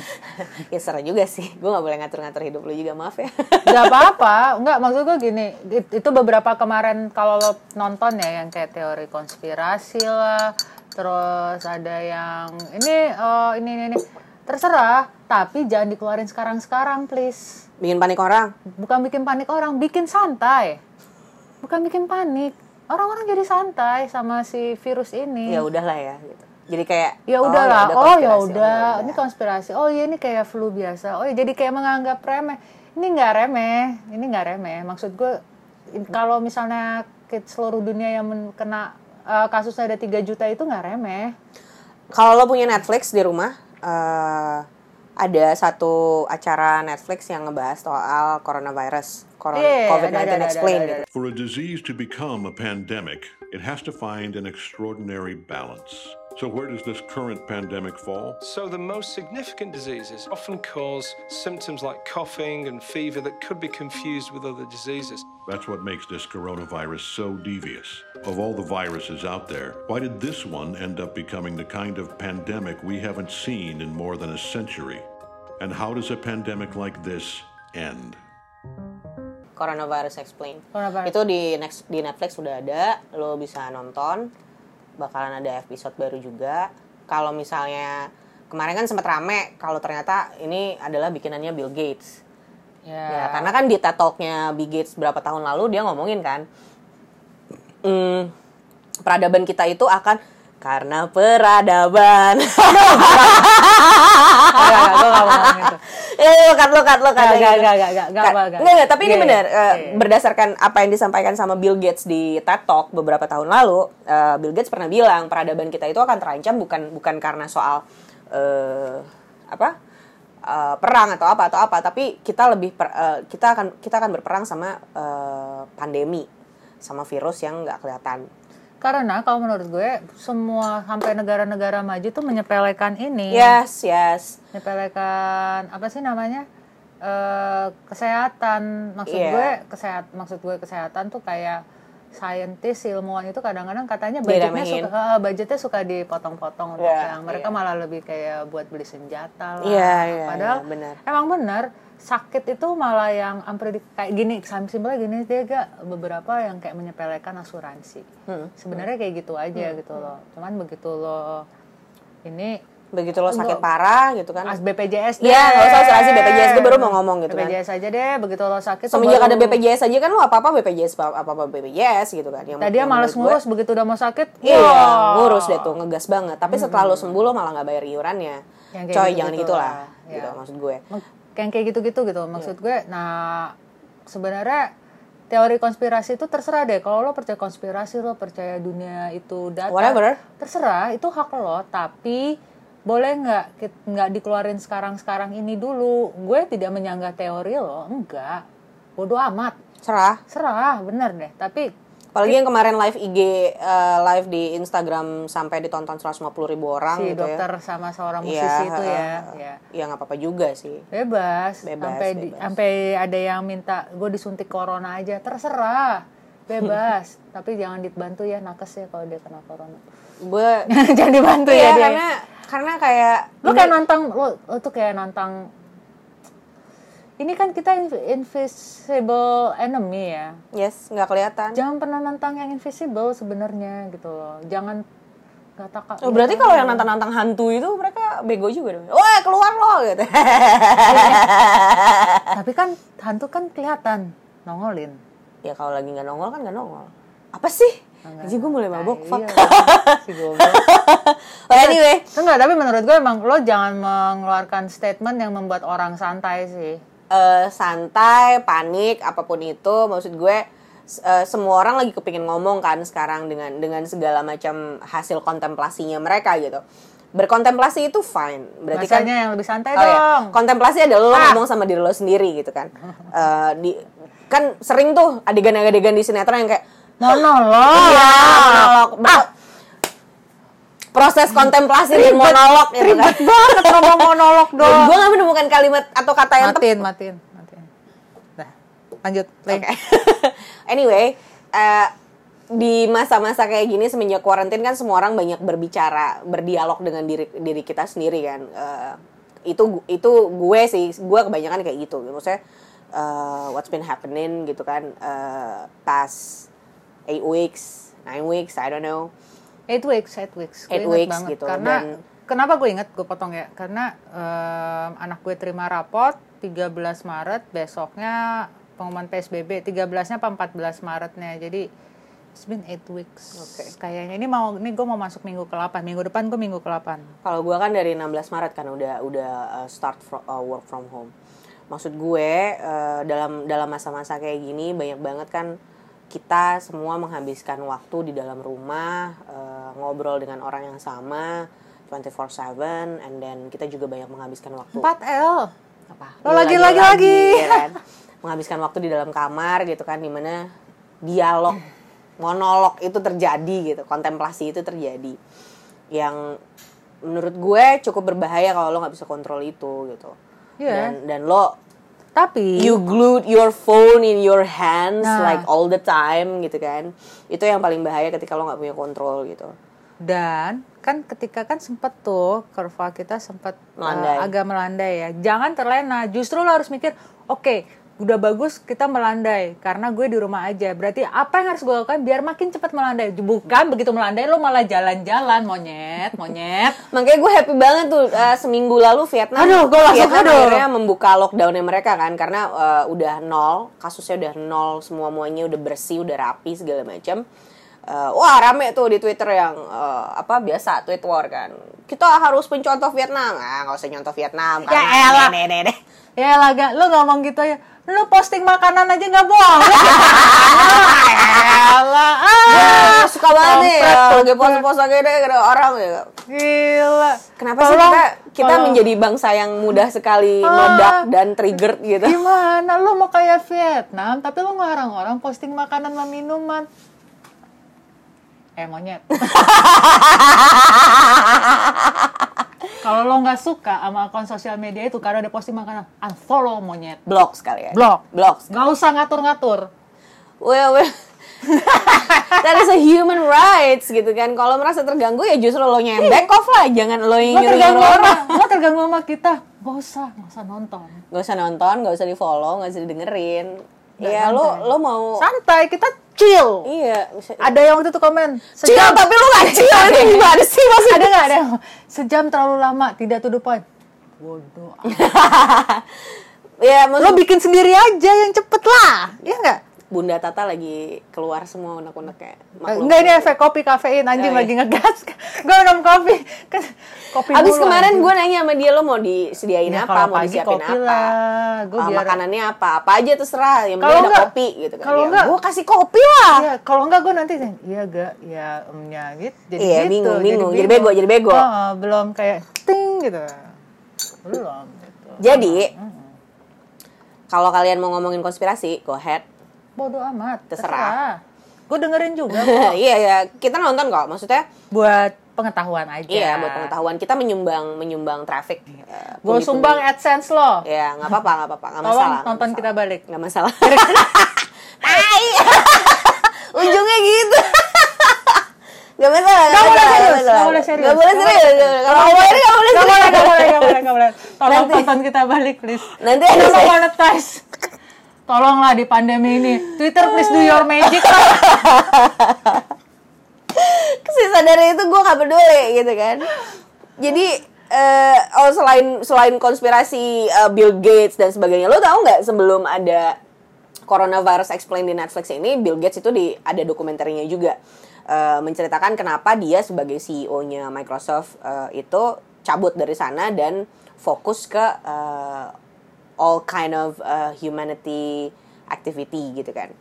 ya serah juga sih gue nggak boleh ngatur-ngatur hidup lo juga maaf ya Gak apa-apa, enggak maksud gue gini, it- itu beberapa kemarin kalau lo nonton ya yang kayak teori konspirasi lah, terus ada yang ini oh ini ini, ini. terserah, tapi jangan dikeluarin sekarang-sekarang please. bikin panik orang Bukan bikin panik orang, bikin santai. Bukan bikin panik. Orang-orang jadi santai sama si virus ini. ya udahlah ya gitu jadi kayak Ya oh, udahlah, udah oh, ya konspirasi, udah, ya ini konspirasi. Oh iya ini kayak flu biasa. Oh iya, jadi kayak menganggap remeh. Ini nggak remeh, ini nggak remeh. Maksud gue kalau misalnya ke seluruh dunia yang kena eh, kasusnya ada 3 juta itu nggak remeh. Kalau lo punya Netflix di rumah, eh, ada satu acara Netflix yang ngebahas soal coronavirus, corona, Iya, COVID-19 explain ada, gitu. For a disease to become a pandemic, it has to find an extraordinary balance. So, where does this current pandemic fall? So, the most significant diseases often cause symptoms like coughing and fever that could be confused with other diseases. That's what makes this coronavirus so devious. Of all the viruses out there, why did this one end up becoming the kind of pandemic we haven't seen in more than a century? And how does a pandemic like this end? Coronavirus explain. Coronavirus. Itu di next di Netflix sudah ada, lo bisa nonton. Bakalan ada episode baru juga. Kalau misalnya kemarin kan sempat rame kalau ternyata ini adalah bikinannya Bill Gates. Ya, Ya, karena kan di TED Talk-nya Bill Gates berapa tahun lalu dia ngomongin kan, hmm, peradaban kita itu akan Karena peradaban. Enggak, gue gak mau ngomong itu. Eh, lo kat, lo kat, lo kat. Gak, gitu. gak, gak, gak, gak, gak, gak. Nggak, tapi ini Iya, benar. iya, eh, iya. berdasarkan apa yang disampaikan sama Bill Gates di TED Talk beberapa tahun lalu, eh, Bill Gates pernah bilang peradaban kita itu akan terancam bukan bukan karena soal eh apa eh, perang atau apa atau apa, tapi kita lebih per- eh, kita akan kita akan berperang sama eh, pandemi, sama virus yang nggak kelihatan. Karena kalau menurut gue semua sampai negara-negara maju tuh menyepelekan ini. Yes, yes. Menyepelekan apa sih namanya? Eh kesehatan. Maksud Iya. gue kesehat maksud gue kesehatan tuh kayak saintis ilmuwan itu kadang-kadang katanya Diremehin. budgetnya suka eh, budgetnya suka dipotong-potong untuk Iya, yang mereka iya. malah lebih kayak buat beli senjata lah. Iya, iya, Padahal iya, benar. emang benar sakit itu malah yang unpredik kayak gini simpelnya gini dia gak beberapa yang kayak menyepelekan asuransi Hmm. sebenarnya kayak gitu aja gitu loh cuman begitu lo ini Begitu lo sakit parah gitu kan. as BPJS deh Iya, nggak usah asuransi BPJS. Gue baru mau ngomong gitu kan. BPJS aja deh begitu lo sakit Semenjak baru- ada BPJS aja kan lo apa-apa BPJS apa-apa BPJS gitu kan. Yang, tadi yang males ngurus begitu udah mau sakit Iya, wah. ngurus deh tuh, ngegas banget. Tapi setelah lo sembuh lo malah nggak bayar iurannya. Coy, jangan gitu lah. lah. Gitu Iya. maksud gue. Yang kayak gitu-gitu gitu maksud Iya. gue. Nah sebenarnya teori konspirasi itu terserah deh. Kalau lo percaya konspirasi lo percaya dunia itu data Whatever. terserah itu hak lo. Tapi boleh nggak nggak dikeluarin sekarang-sekarang ini dulu? Gue tidak menyanggah teori lo enggak. Bodoh amat. Serah. serah bener deh. Tapi Apalagi yang kemarin live IG, eh, live di Instagram sampai ditonton 150 ribu orang si gitu dokter ya. sama seorang Iya, musisi itu ya eh, ya Ya nggak apa-apa juga sih. bebas, Bebas, sampai di- bebas. sampai ada yang minta gue disuntik corona aja terserah bebas tapi jangan dibantu ya nakes ya kalau dia kena corona Gue jangan dibantu Iya, ya dia karena karena kayak lu kayak nantang lu, lu tuh kayak nantang ini kan kita inv- invisible enemy ya yes, nggak kelihatan. jangan pernah nantang yang invisible sebenarnya gitu loh jangan katakan Oh, berarti kalau yang nantang-nantang hantu itu mereka bego juga dong. Wah, keluar lo gitu. tapi kan hantu kan kelihatan nongolin ya kalau lagi nggak nongol kan nggak nongol. Apa sih? Jadi gue mulai mabok, Nah, fuck. iya, si goblok. Anyway, Enggak, tapi menurut gue emang lo jangan mengeluarkan statement yang membuat orang santai sih. Eh, santai, panik, apa pun itu, maksud gue eh, semua orang lagi kepingin ngomong kan sekarang dengan dengan segala macam hasil kontemplasinya mereka gitu. Berkontemplasi itu fine, berarti kan Bahasanya yang lebih santai Oh, iya. dong. Kontemplasi adalah lo Ah. ngomong sama diri lo sendiri gitu kan. Eh, di kan sering tuh adegan-adegan di sinetron yang kayak Monolog. iya monolog. Ber- proses kontemplasi dan monolog gitu kan. Ribet banget ngomong monolog dong. Gue gak menemukan kalimat atau kata yang. Matiin, matiin, matiin. Dah, lanjut. Play. Oke. anyway, eh, di masa-masa kayak gini semenjak kuarantin kan semua orang banyak berbicara, berdialog dengan diri diri kita sendiri kan. Eh, itu itu gue sih, gue kebanyakan kayak gitu. Maksudnya eh, what's been happening gitu kan eh, past eight weeks, nine weeks, I don't know. Eight weeks, eight weeks. Gue Eight inget weeks banget. gitu, Karena, dan- kenapa gue inget, gue potong ya. Karena em, anak gue terima rapot 13 Maret, besoknya pengumuman PSBB. 13-nya apa 14 Maretnya. Jadi, it's been eight weeks. Oke. Kayaknya ini mau, ini gue mau masuk minggu ke-8. Minggu depan gue minggu ke-8. Kalau gue kan dari 16 Maret kan udah udah uh, start fro- uh, work from home. Maksud gue uh, dalam dalam masa-masa kayak gini banyak banget kan kita semua menghabiskan waktu di dalam rumah uh, ngobrol dengan orang yang sama 24/7 and then kita juga banyak menghabiskan waktu 4L. apa? Lo lagi, lagi, lagi. ya kan? Menghabiskan waktu di dalam kamar gitu kan di mana dialog monolog itu terjadi gitu, kontemplasi itu terjadi. Yang menurut gue cukup berbahaya kalau lo nggak bisa kontrol itu gitu. Iya. Dan dan lo Tapi, you glued your phone in your hands Nah. like all the time gitu kan. Itu yang paling bahaya ketika lo nggak punya kontrol gitu. Dan kan ketika kan sempet tuh kurva kita sempet uh, Melandai. agak melandai ya. Jangan terlena. Justru lo harus mikir, oke, udah bagus kita melandai karena gue di rumah aja. Berarti apa yang harus gue lakukan biar makin cepat melandai? Bukan begitu melandai lo malah jalan-jalan monyet, monyet. Makanya gue happy banget tuh uh, seminggu lalu Vietnam. Aduh, gue langsung, Vietnam aduh. akhirnya membuka lockdownnya mereka kan karena uh, udah nol, kasusnya udah nol, semua muanya udah bersih, udah rapi segala macam. Eh, wah rame tuh di Twitter yang eh, apa biasa tweet war kan. Kita harus mencontoh Vietnam. Ah, nggak usah nyontoh Vietnam Ya elah. deh, deh, deh. Ya lah, gak, lu ngomong gitu ya. Lu posting makanan aja nggak boleh. Elah, ah. Ah, suka banget nih ya, lagi pose-pose gini ada orang ya. Gila. Kenapa sih kita kita tolong. menjadi bangsa yang mudah sekali Ah. meledak dan trigger gitu? Gimana lu mau kayak Vietnam tapi lu ngelarang orang posting makanan sama minuman? Eh monyet. Kalau lo nggak suka sama akun sosial media itu karena ada posting makanan, unfollow monyet. Blok sekali ya. Blok. Blok. Nggak usah ngatur-ngatur. Well, well. That is a human rights gitu kan. Kalau merasa terganggu ya justru lo yang back off lah, jangan lo yang nyuruh terganggu orang. lo terganggu sama kita. Gak usah, gak usah nonton. Gak usah nonton, gak usah di follow, gak usah didengerin. Nggak Ya lo lo mau Santai, kita chill. iya bisa- Ada yang waktu itu komen, Chill, tapi lo gak chill itu gimana sih maksudnya? ada nggak ada yang sejam terlalu lama tidak to the point bodoh Ya lo maksud bikin sendiri aja yang cepet lah ya nggak Bunda Tata lagi keluar semua unek-uneknya. Eh, enggak ini efek kopi kafein anjing Oh, iya. lagi ngegas gue minum kopi kan kopi Abis mulu, kemarin gue nanya sama dia lo mau disediain Ya, apa, mau pagi disiapin kopi apa, lah, gua Ah, biar- makanannya apa, apa aja terserah, yang penting ada enggak- kopi gitu kan. kalau Ya, enggak- gue kasih kopi lah. Iya, kalau enggak gue nanti iya gak, ya emnya gitu, jadi Iya, gitu, bingung, bingung. Jadi bego, jadi bego. Oh, belum kayak ting gitu, belum. Gitu. Jadi kalau kalian mau ngomongin konspirasi, go ahead. Bodoh amat, Terserah. Gue dengerin juga kok. Iya ya, kita nonton kok. Maksudnya buat pengetahuan aja. iya buat pengetahuan kita menyumbang menyumbang traffic. eh, Gue sumbang AdSense lo. Ya nggak apa-apa nggak apa-apa nggak Tolong masalah. nggak nonton masalah. kita balik. Nggak masalah. Tai. Ujungnya gitu. Gak masalah. Gak boleh serius, gak boleh serius. Gak boleh serius. Gak boleh Gak boleh, serius. gak boleh, gak boleh, gak boleh. Tolong Nanti. tonton kita balik, please. Nanti ada monetize. Tolonglah di pandemi ini. Twitter, please do your magic lah. sisa dari itu gue gak peduli gitu kan jadi eh, oh selain selain konspirasi eh, Bill Gates dan sebagainya lo tau nggak sebelum ada coronavirus explained di Netflix ini Bill Gates itu di ada dokumenternya juga eh, menceritakan kenapa dia sebagai CEO-nya Microsoft eh, itu cabut dari sana dan fokus ke eh, all kind of uh, humanity activity gitu kan.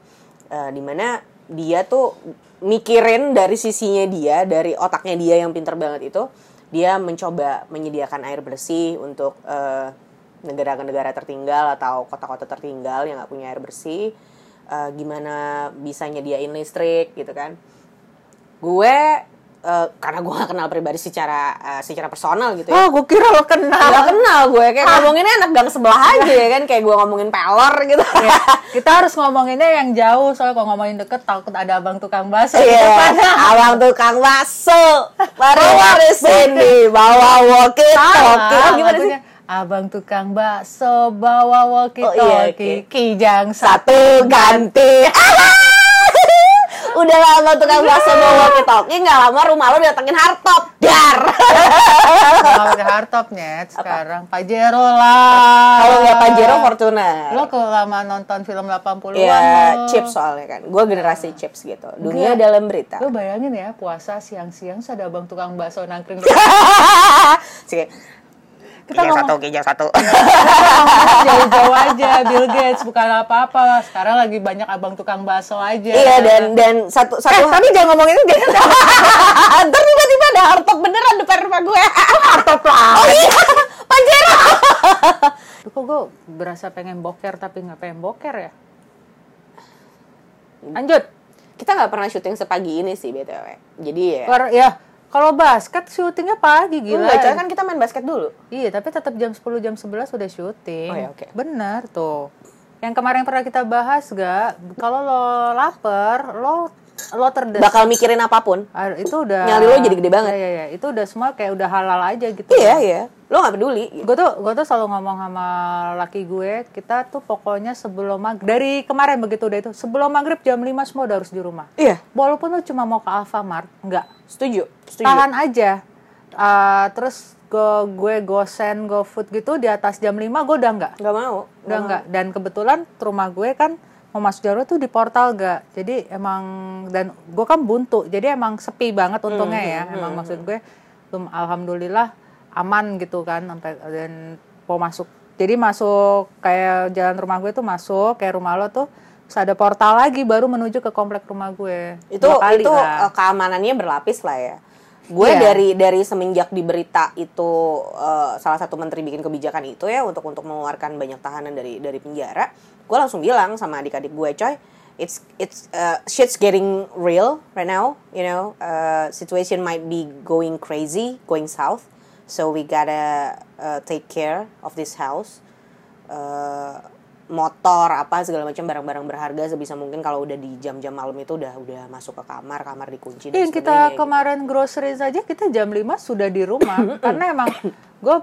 Eh, di mana dia tuh mikirin dari sisinya dia dari otaknya dia yang pinter banget itu dia mencoba menyediakan air bersih untuk eh, negara-negara tertinggal atau kota-kota tertinggal yang nggak punya air bersih. Eh, gimana bisa nyediain listrik gitu kan. Gue eh, karena gue gak kenal pribadi secara eh, secara personal gitu ya Oh, gue kira lo kenal. Gak kenal gue kayak ngomonginnya anak gang sebelah aja ya kan kayak gue ngomongin pelor gitu Ya, kita harus ngomonginnya yang jauh soalnya kalau ngomongin deket takut ada abang tukang bakso Iya, depan. abang tukang bakso. Mari mari sini bawa walkie talkie. Gimana sih? Abang tukang bakso bawa walkie Oh, iya, talkie oke. kijang satu. Satu ganti. Udah lama tukang bakso bawa walkie talkie, nggak lama rumah lo datengin hardtop. Dar. Kalau udah hardtopnya sekarang Pajero lah. Kalau nggak Pajero Fortuna. Lo kelamaan nonton film 80-an Ya, lo. chips soalnya kan. Gue generasi chips gitu. Dunia dalam berita. Lo bayangin ya puasa siang-siang sudah abang tukang bakso nangkring. Sih. Kita ngomong- satu, kijang satu. jauh-jauh aja Bill Gates bukan apa-apa sekarang lagi banyak abang tukang bakso aja Iya dan dan satu eh, satu tapi jangan ngomongin itu dia Ntar tiba-tiba ada hardtop beneran depan rumah gue. hardtop lah Oh iya, Pajero. Duh, kok gue berasa pengen boker tapi nggak pengen boker ya lanjut Kita nggak pernah syuting sepagi ini sih btw. Jadi ya. Ya kalau basket syutingnya pagi gila Enggak, coy, kan kita main basket dulu. iya tapi tetap jam 10 jam 11 udah syuting Oh, ya, oke. benar tuh yang kemarin pernah kita bahas gak kalau lo lapar lo lo terdes Bakal mikirin apa pun. Ah, itu udah Nyali lo jadi gede banget. Iya, iya, iya. Itu udah semua kayak udah halal aja gitu. Iya, iya. Lo nggak peduli. gitu. Gue tuh gue tuh selalu ngomong sama laki gue, kita tuh pokoknya sebelum maghrib dari kemarin begitu udah itu, sebelum maghrib jam 5 semua udah harus di rumah. Iya. Walaupun lo cuma mau ke Alfamart, enggak. Setuju. Setuju. Tahan aja. Ah, terus go, gue gosen, go food gitu di atas jam 5 gue udah enggak. Nggak mau. Udah enggak. Dan kebetulan rumah gue kan mau masuk jalur tuh di portal gak? Jadi emang dan gue kan buntu jadi emang sepi banget untungnya ya. emang maksud gue belum alhamdulillah aman gitu kan sampai dan mau masuk. Jadi masuk kayak jalan rumah gue tuh masuk kayak rumah lo tuh terus ada portal lagi baru menuju ke komplek rumah gue. Itu Dua kali itu lah. eh, keamanannya berlapis lah ya gue Iya. dari dari semenjak di berita itu eh, salah satu menteri bikin kebijakan itu ya untuk untuk mengeluarkan banyak tahanan dari dari penjara gue langsung bilang sama adik-adik gue coy it's it's uh, shit's getting real right now you know uh, situation might be going crazy going south so we gotta uh, take care of this house motor apa segala macam barang-barang berharga sebisa mungkin kalau udah di jam-jam malam itu udah udah masuk ke kamar kamar dikunci dan Iya, yang kita gitu. kemarin grocery saja kita jam 5 sudah di rumah karena emang gue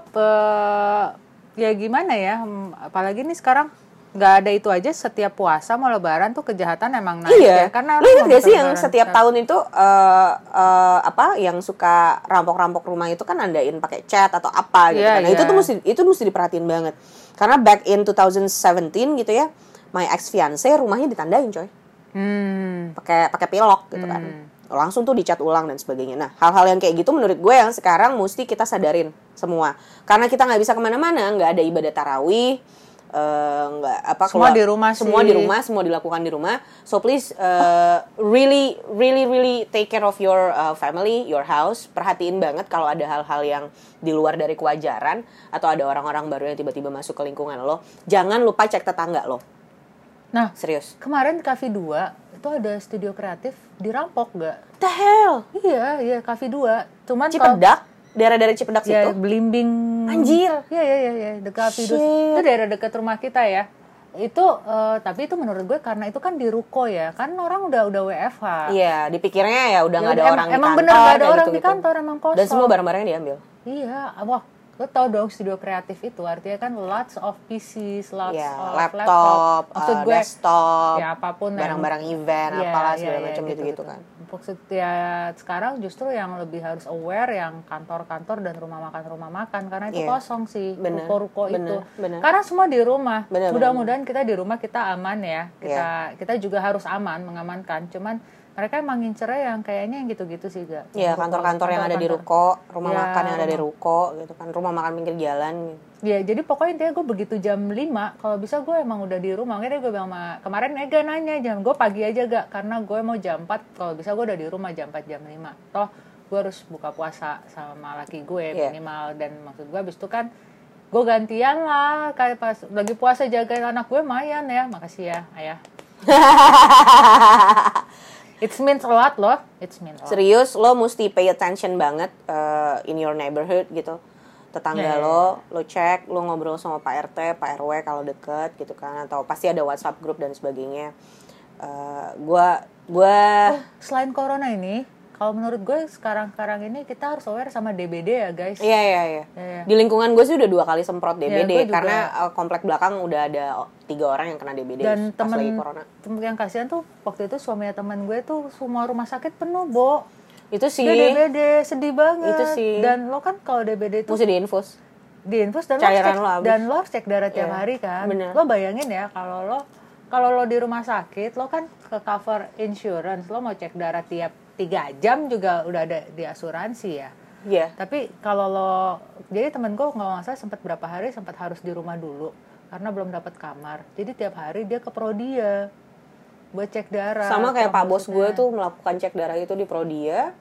ya gimana ya hmm, apalagi nih sekarang nggak ada itu aja setiap puasa mau lebaran tuh kejahatan emang naik Iya, ya karena lu ingat mau gak sih yang setiap tahun itu eh eh, apa yang suka rampok-rampok rumah itu kan nandain pakai cat atau apa gitu Iya, kan. Nah, itu iya. tuh mesti itu mesti diperhatiin banget. Karena back in 2017 gitu ya, my ex fiance rumahnya ditandain coy. hmm, pakai pakai pilok gitu kan. Langsung tuh dicat ulang dan sebagainya. Nah hal-hal yang kayak gitu menurut gue yang sekarang mesti kita sadarin semua. Karena kita nggak bisa ke mana-mana nggak ada ibadah tarawih nggak apa Semua keluar- di rumah semua sih. di rumah semua dilakukan di rumah. So please eh, really really really take care of your uh, family your house. Perhatiin banget kalau ada hal-hal yang di luar dari kewajaran atau ada orang-orang baru yang tiba-tiba masuk ke lingkungan lo. Jangan lupa cek tetangga lo. Nah serius. kemarin di Cafe 2 itu ada studio kreatif dirampok gak the hell? Iya iya Cafe 2 cuman Cipedak daerah-daerah Cipedak ya situ belimbing Anjir. Iya iya iya ya. dekat Cafe 2 Shit. itu daerah dekat rumah kita ya itu eh, tapi itu menurut gue karena itu kan di ruko ya kan orang udah udah WFH Iya, dipikirnya ya udah nggak Ya ada udah, orang em- di emang kantor. bener nggak ada orang di gitu-gitu. kantor, emang kosong. Dan semua barang-barangnya diambil. Iya, wah, lo tau dong studio kreatif itu artinya kan lots of PCs, lots Iya, of laptop, Maksud eh, gue, desktop, ya apa pun barang-barang event, Iya, apalah iya, segala iya, macam gitu-gitu kan. Ya sekarang justru yang lebih harus aware yang kantor-kantor dan rumah makan rumah makan karena itu Iya. kosong sih ruko-ruko itu. bener. Karena semua di rumah. Mudah-mudahan kita di rumah kita aman ya. Kita Iya. kita juga harus aman mengamankan. Cuman mereka emang ngincernya yang kayaknya yang gitu-gitu sih gak. Iya, kantor-kantor yang ada di ruko, rumah Ya, makan yang ada di ruko gitu kan, rumah makan pinggir jalan. Ya, jadi pokoknya intinya gue begitu jam 5, kalau bisa gue emang udah di rumah. Makanya gue bilang sama, kemarin Ega nanya jam, gue pagi aja gak? Karena gue mau jam 4, kalau bisa gue udah di rumah jam 4, jam 5. Toh gue harus buka puasa sama laki gue Iya. minimal. Dan maksud gue abis itu kan, gue gantian lah. Kayak pas lagi puasa jagain anak gue mayan ya. Makasih ya, ayah. It means a lot loh. It means a lot. Serius, lo mesti pay attention banget eh, in your neighborhood gitu. Tetangga Iya, iya, lo, lo cek, lo ngobrol sama Pak RT, Pak RW kalau deket gitu kan, atau pasti ada WhatsApp group dan sebagainya. Eh, gua, gua, Selain corona ini, kalau menurut gue sekarang-sekarang ini kita harus aware sama DBD ya guys. iya iya iya. Iya, iya. Di lingkungan gue sih udah dua kali semprot DBD juga. karena eh, komplek belakang udah ada tiga orang yang kena DBD dan pas lagi corona. temen yang kasihan tuh waktu itu suaminya teman gue tuh semua rumah sakit penuh bo Itu sih dia DBD sedih banget Itu sih. dan lo kan kalau DBD itu mesti diinfus. diinfus dan lo Cairan harus cek, lo dan lo harus cek darah tiap Iya, hari kan bener. lo bayangin ya kalau lo kalau lo di rumah sakit lo kan ke cover insurance lo mau cek darah tiap tiga jam juga udah ada di asuransi ya Iya. tapi kalau lo jadi temen gue nggak salah sempat berapa hari sempat harus di rumah dulu karena belum dapat kamar jadi tiap hari dia ke Prodia buat cek darah Sama kayak Pak Bos gue tuh melakukan cek darah itu di Prodia.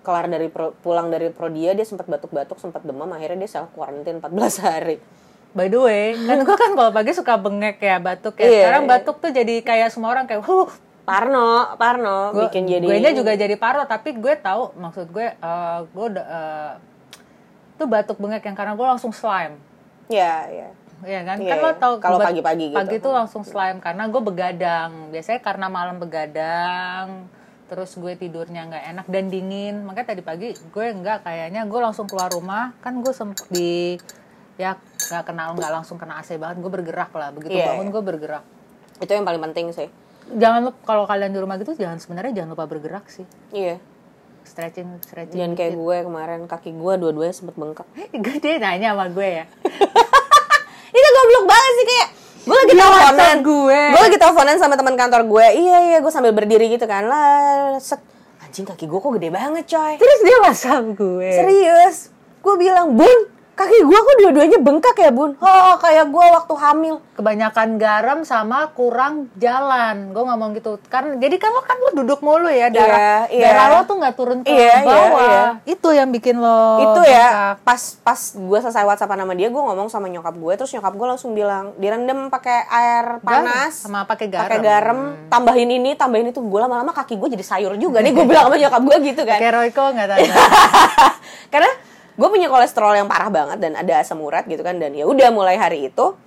Kelar dari pro- pulang dari Prodia dia sempat batuk-batuk, sempat demam, akhirnya dia self quarantine 14 hari. By the way kan gue kan kalau pagi suka bengek ya batuk ya Iya. sekarang batuk tuh jadi kayak semua orang kayak huh Parno, Parno gue bikin jadi gue juga jadi parno tapi gue tahu maksud gue eh, gue udah eh, tuh batuk bengek yang karena gue langsung slime Ya, ya. Iya kan? Iya, kan lo iya. tau Kalau pagi-pagi gitu. Pagi tuh langsung slime karena gue begadang. Biasanya karena malam begadang, terus gue tidurnya nggak enak dan dingin. Makanya tadi pagi gue nggak kayaknya gue langsung keluar rumah. Kan gue sempet di ya nggak kenal nggak langsung kena AC banget. Gue bergerak lah. Begitu Iya, bangun iya. gue bergerak. Itu yang paling penting sih. Jangan lupa kalau kalian di rumah gitu jangan sebenarnya jangan lupa bergerak sih. Iya. Stretching, stretching. Jangan kayak gue kemarin kaki gue dua-duanya sempet bengkak. gue dia nanya sama gue ya. Itu goblok banget sih kayak gue lagi teleponan gue. gue lagi teleponan sama teman kantor gue iya iya gue sambil berdiri gitu kan lah set anjing kaki gue kok gede banget coy Terus dia WhatsApp gue. serius gue bilang bun kaki gue kok dua-duanya bengkak ya bun oh kayak gue waktu hamil kebanyakan garam sama kurang jalan. Gue ngomong gitu. Kan jadi kan lo kan lo duduk mulu ya darah Iya, iya. darah lo tuh nggak turun ke Iya, iya, bawah. iya. Itu yang bikin lo itu bengkak. ya pas pas gue selesai WhatsApp sama dia gue ngomong sama nyokap gue terus nyokap gue langsung bilang direndam pakai air panas sama pakai garam. pakai garam tambahin ini tambahin itu gue lama-lama kaki gue jadi sayur juga nih gue bilang sama nyokap gue gitu kan Kayak Royko nggak tahu. karena gue punya kolesterol yang parah banget dan ada asam urat gitu kan dan ya udah mulai hari itu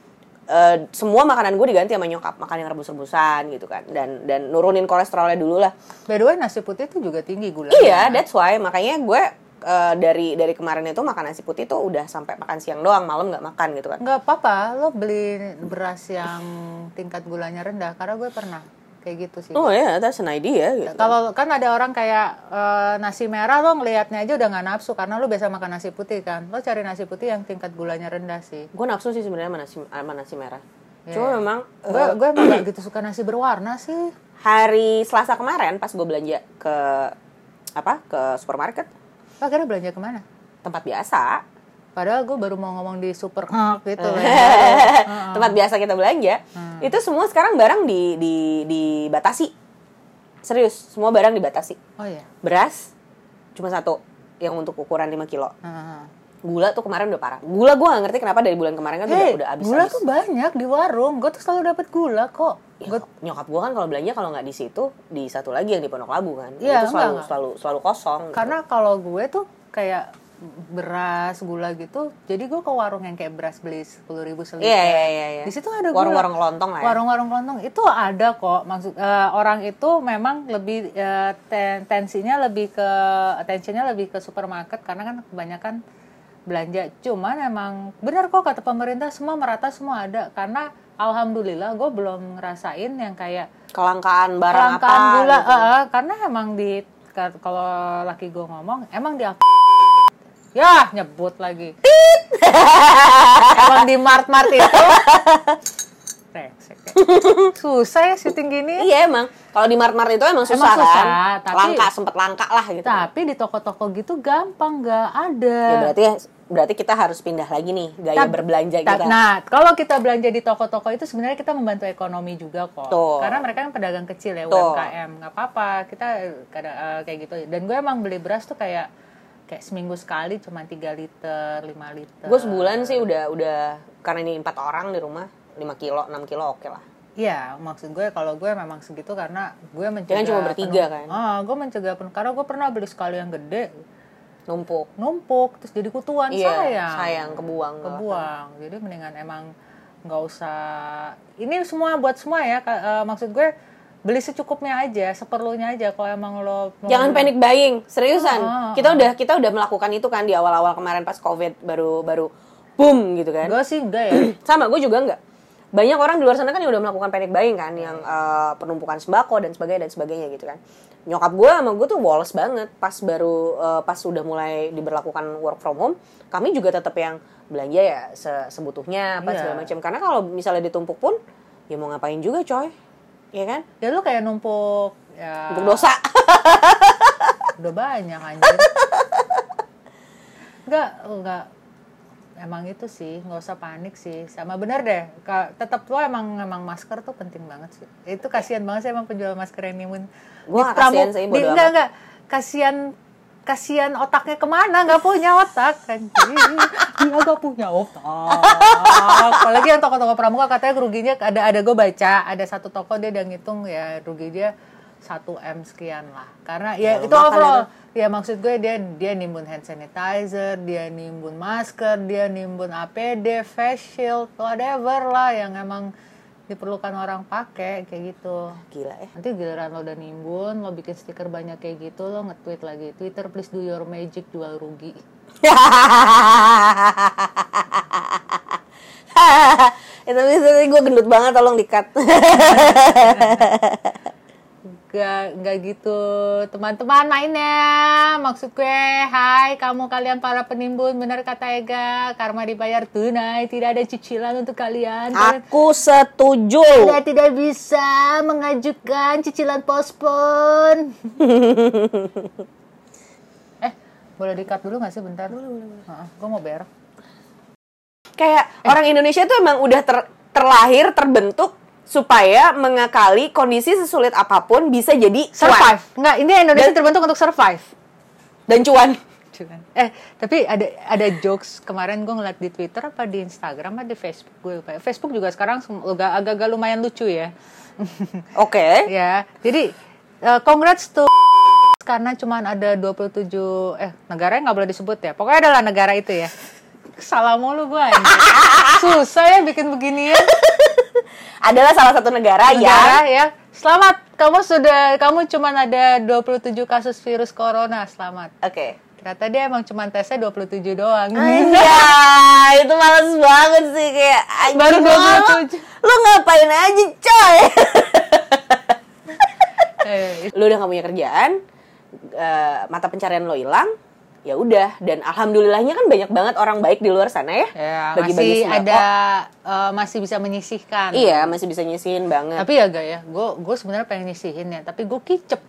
eh, semua makanan gue diganti sama nyokap makan yang rebus-rebusan gitu kan dan dan nurunin kolesterolnya dulu lah By the way nasi putih itu juga tinggi gula. iya that's why makanya gue eh, dari dari kemarin itu makan nasi putih tuh udah sampai makan siang doang malam nggak makan gitu kan Nggak apa-apa, lo beli beras yang tingkat gulanya rendah. Karena gue pernah kayak gitu sih. oh ya that's an idea gitu Kalau kan ada orang kayak eh, nasi merah lo ngelihatnya aja udah nggak nafsu karena lo biasa makan nasi putih kan. Lo cari nasi putih yang tingkat gulanya rendah sih. gue nafsu sih sebenarnya sama nasi sama nasi merah Iya. cuma memang Gue gue emang gak gitu suka nasi berwarna sih. hari Selasa kemarin pas gue belanja ke apa ke supermarket Lo akhirnya belanja ke mana? tempat biasa Padahal gue baru mau ngomong di super gitu loh. tempat biasa kita belanja itu semua sekarang barang di di dibatasi serius semua barang dibatasi Oh iya. beras cuma satu yang untuk ukuran 5 kilo Heeh. gula tuh kemarin udah parah gula gue gak ngerti kenapa dari bulan kemarin kan udah Hei, udah habis gula tuh banyak di warung. Gue tuh selalu dapat gula kok. Ya, Gue nyokap gue kan kalau belanja kalau nggak di situ di satu lagi yang di Pondok Labu kan Iya, itu selalu enggak, enggak. selalu selalu kosong gitu. karena kalau gue tuh kayak beras gula gitu jadi gue ke warung yang kayak beras beli sepuluh ribu seliter Iya, iya, iya, iya. di situ ada. Warung-warung kelontong lah ya. warung-warung kelontong itu ada kok maksud eh, orang itu memang lebih ten- tensinya lebih ke attentionnya lebih ke supermarket karena kan kebanyakan belanja cuman emang benar kok kata pemerintah semua merata semua ada karena alhamdulillah gue belum ngerasain yang kayak kelangkaan barang kelangkaan apa gula gitu. eh, karena emang di ka- kalau laki gue ngomong emang di ya nyebut lagi emang di mart mart itu ya. susah ya syuting gini iya emang kalau di mart mart itu emang susah, Emang susah, kan tapi- langka sempet langka lah gitu tapi di toko-toko gitu gampang nggak ada ya berarti berarti kita harus pindah lagi nih gaya Tab- berbelanja tab- kita Nah, kalau kita belanja di toko-toko itu sebenarnya kita membantu ekonomi juga kok. Tuh. Karena mereka kan pedagang kecil ya, Tuh. UMKM. nggak apa-apa, kita kadang eh, kayak gitu. Dan gue emang beli beras tuh kayak kayak seminggu sekali cuma 3 liter, 5 liter. gue sebulan sih udah udah karena ini empat orang di rumah 5 kilo 6 kilo oke lah Iya, maksud gue kalau gue memang segitu karena gue mencegah Jangan cuma bertiga, kan? Ah, gue mencegah penuh karena gue pernah beli sekali yang gede numpuk numpuk terus jadi kutuan iya sayang. sayang kebuang kebuang jadi mendingan emang nggak usah ini semua buat semua ya Ka- eh, maksud gue beli secukupnya aja seperlunya aja kalau emang lo mau jangan panic buying seriusan. Ah, ah, kita udah kita udah melakukan itu kan di awal-awal kemarin pas covid baru baru boom gitu kan. Gue sih enggak ya. Sama gue juga enggak. Banyak orang di luar sana kan yang udah melakukan panic buying kan yang eh, penumpukan sembako dan sebagainya dan sebagainya gitu kan. Nyokap gue sama gue tuh woles banget pas baru eh, pas udah mulai diberlakukan work from home. Kami juga tetap yang belanja ya se- sebutuhnya apa Iya. segala macam karena kalau misalnya ditumpuk pun ya mau ngapain juga coy ya kan? Ya lo kayak numpuk ya. Untuk dosa. Udah banyak anjir. Enggak enggak emang itu sih nggak usah panik sih. Sama bener deh tetap lo emang emang masker tuh penting banget sih. Itu kasihan banget sih emang penjual masker yang nimun. Gua Di kasihan sih, di- enggak enggak kasihan kasihan otaknya ke mana? Nggak punya otak kan dia nggak punya otak. Apalagi yang toko-toko pramuka katanya ruginya ada ada gue baca ada satu toko dia udah ngitung ya rugi dia 1 m sekian lah. Karena ya Ya, itu overall. ya maksud gue dia dia nimbun hand sanitizer dia nimbun masker dia nimbun APD face shield whatever lah yang emang diperlukan orang pakai kayak gitu. Gila ya. Nanti giliran lo udah nimbun lo bikin stiker banyak kayak gitu lo nge-tweet lagi Twitter please do your magic jual rugi. Itu itu gue gendut banget tolong dikat nggak nggak gitu teman-teman mainnya. Maksud gue hai kamu kalian para penimbun benar kata Ega. Karma dibayar tunai tidak ada cicilan untuk kalian. Aku setuju. Anda tidak bisa mengajukan cicilan pospon eh boleh dikat dulu nggak sih? Bentar. Boleh boleh gue mau berak. Kayak Eh. orang Indonesia tuh emang udah ter- terlahir terbentuk supaya mengakali kondisi sesulit apa pun bisa jadi cuan. survive nggak ini Indonesia Dan- terbentuk untuk survive dan cuan. Cuman. Eh, tapi ada ada jokes kemarin gue ngeliat di Twitter apa di Instagram apa di Facebook gue lupa. Facebook juga sekarang sem- agak agak lumayan lucu ya. Oke. ya. Jadi eh, congrats to karena cuman ada 27 eh negara yang nggak boleh disebut ya. Pokoknya adalah negara itu ya. Salah mulu gue. Susah ya bikin beginian. Adalah salah satu negara, Negara yang ya. Selamat, kamu sudah kamu cuman ada 27 kasus virus corona. Selamat. Oke. Ternyata dia emang cuma tesnya 27 doang. Iya, itu males banget sih kayak Baru lo, 27. Lu ngapain aja, coy? Eh, lu udah gak punya kerjaan, eh, mata pencarian lo hilang, ya udah. Dan alhamdulillahnya kan banyak banget orang baik di luar sana ya. ya, Bagi-bagi masih sembako. ada eh, masih bisa menyisihkan. Iya, masih bisa nyisihin banget. Tapi ya gak ya, gue gue sebenarnya pengen nyisihin ya, tapi gue kicep.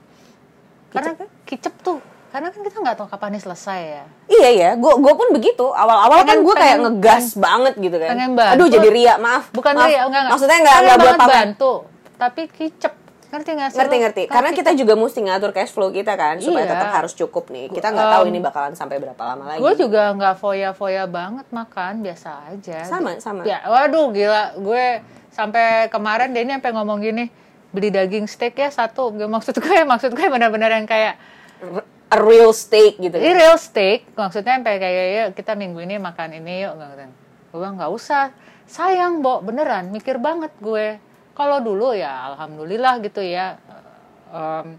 Karena kan kicep tuh, karena kan kita nggak tahu kapan ini selesai ya. Iya ya, gue gue pun begitu. Awal-awal kan Pengen- gue kayak pengen- ngegas banget gitu kan. pengen bantu. Aduh jadi ria, maaf. Bukan maaf. ria, enggak, enggak. Maksudnya nggak Pengen nggak buat pamer. bantu, tapi kicep. Ngerti nggak sih? Ngerti ngerti. Karena kita juga mesti ngatur cash flow kita kan supaya Iya. tetap harus cukup nih. Kita nggak tahu ini bakalan sampai berapa lama lagi. Gue juga nggak foya-foya banget makan, biasa aja. Sama, sama. Ya, waduh gila, gue sampai kemarin Denny sampai ngomong gini, beli daging steak ya satu. Gue maksud gue, maksud gue benar-benar yang kayak A real steak gitu. ini real steak, maksudnya sampai kayak yuk kita minggu ini makan ini yuk. Gue bilang nggak usah, sayang, Bo, beneran, mikir banget gue. Kalau dulu ya, alhamdulillah gitu ya. Em,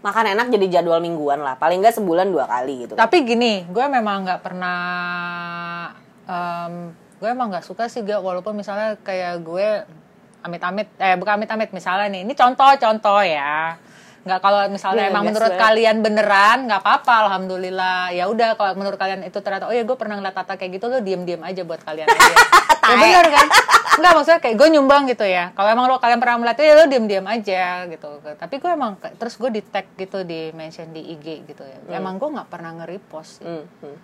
Makan enak jadi jadwal mingguan lah. Paling nggak sebulan dua kali gitu. Tapi gini, gue memang nggak pernah, em, gue emang nggak suka sih gak walaupun misalnya kayak gue amit-amit, eh bukan amit-amit misalnya nih, ini contoh-contoh ya. Nggak kalau misalnya Iya, emang menurut banget. kalian beneran nggak apa-apa, alhamdulillah. Ya udah kalau menurut kalian itu ternyata, oh ya gue pernah ngeliat Tata kayak gitu, lo diem-diem aja buat kalian aja. ya bener kan? Enggak maksudnya kayak gue nyumbang gitu ya. Kalau emang lo kalian pernah melihat ya lo diem-diem aja gitu. Tapi gue emang terus gue di tag gitu di mention di IG gitu ya. Emang gue nggak pernah nge-repost. Hmm, hmm.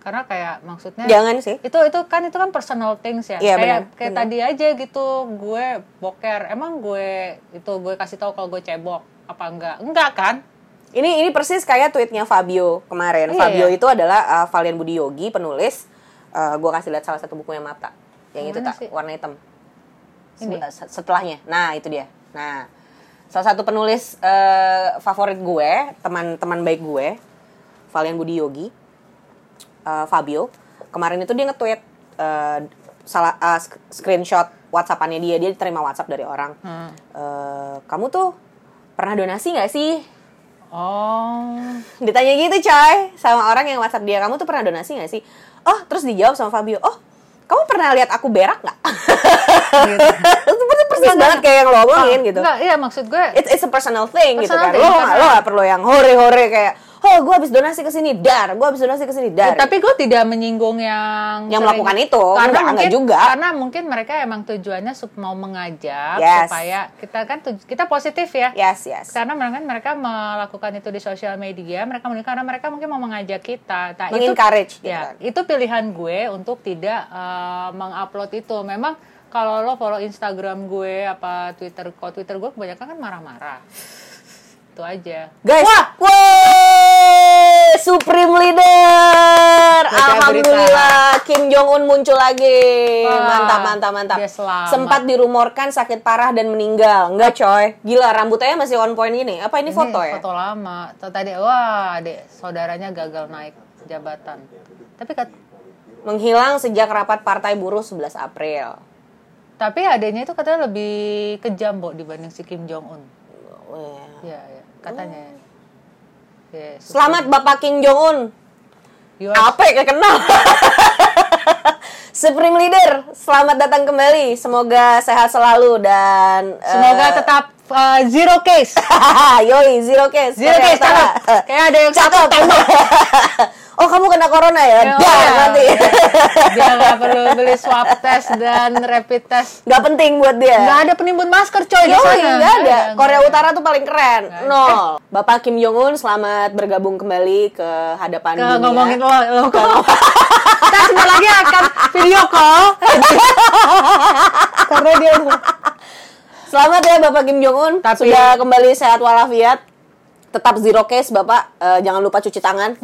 Karena kayak maksudnya Jangan sih. itu itu kan itu kan personal things ya. Iya, kayak benar, kayak benar. tadi aja gitu gue boker. Emang gue itu gue kasih tahu kalau gue cebok apa enggak? Enggak kan? Ini ini persis kayak tweetnya Fabio kemarin. Iya, Fabio iya. itu adalah uh, Valian Budi Yogi, penulis. Uh, gue kasih lihat salah satu bukunya Mata. Yang Yang itu mana tak sih? warna hitam. Ini? Se- se- Setelahnya. Nah, itu dia. Nah, salah satu penulis uh, favorit gue, teman-teman baik gue, Valian Budi Yogi, uh, Fabio. Kemarin itu dia nge-tweet uh, salah uh, screenshot WhatsAppannya dia. Dia terima WhatsApp dari orang. Hmm. Uh, kamu tuh pernah donasi nggak sih? Oh. Ditanya gitu coy sama orang yang WhatsApp dia, kamu tuh pernah donasi gak sih? Oh, terus dijawab sama Fabio, oh, kamu pernah lihat aku berak nggak? Gitu. itu persis, banget kayak yang lo omongin gitu. Enggak, iya maksud gue It, it's a personal thing gitu Personal kan. thing, Lo nggak lo nggak perlu yang hore-hore kayak, oh, gue habis donasi ke sini, dar, gue habis donasi ke sini, dar. Ya, tapi gue tidak menyinggung yang Yang sering- melakukan itu. karena Enggak, mungkin enggak juga. karena mungkin mereka emang tujuannya sup- mau mengajak Yes. supaya kita kan tuj- kita positif ya yes, yes. karena mereka mereka melakukan itu di sosial media mereka mungkin karena mereka mungkin mau mengajak kita nah, itu Mengencourage gitu ya kan. itu pilihan gue untuk tidak eh, mengupload itu memang kalau lo follow Instagram gue apa Twitter kok Twitter gue kebanyakan kan marah-marah itu aja. Guys, wah, Supreme Leader, alhamdulillah Kim Jong Un muncul lagi, Wah, mantap mantap mantap. Sempat dirumorkan sakit parah dan meninggal, enggak coy, gila rambutnya masih on point gini. Apa ini, foto ya? foto lama. Tadi wah adik saudaranya gagal naik jabatan. Tapi kat, Menghilang sejak rapat Partai Buruh 11 April. tapi adanya itu katanya lebih kejam Bo, dibanding si Kim Jong Un Wah. ya, ya katanya Oh. ya, Selamat Bapak Kim Jong Un. Are- Apa ya kenal? Supreme Leader, selamat datang kembali. Semoga sehat selalu dan semoga tetap uh, zero case. Yoi, zero case. Zero Korea case, Utara. cakep. Kayak ada yang Cakep. oh, kamu kena corona ya? Ya, Dah, udah. mati. Dia nggak perlu beli swab test dan rapid test. Gak penting buat dia. Nggak ada penimbun masker coy di sana. nggak ada. Nggak Korea nggak Utara tuh paling keren. Nol. Bapak Kim Jong Un selamat bergabung kembali ke hadapan Ke dunia. ngomongin lo, lo kok. Kita sebentar lagi akan video call. Karena dia udah Selamat ya Bapak Kim Jong Un Tapi- sudah kembali sehat walafiat. Tetap zero case Bapak. Eh, jangan lupa cuci tangan.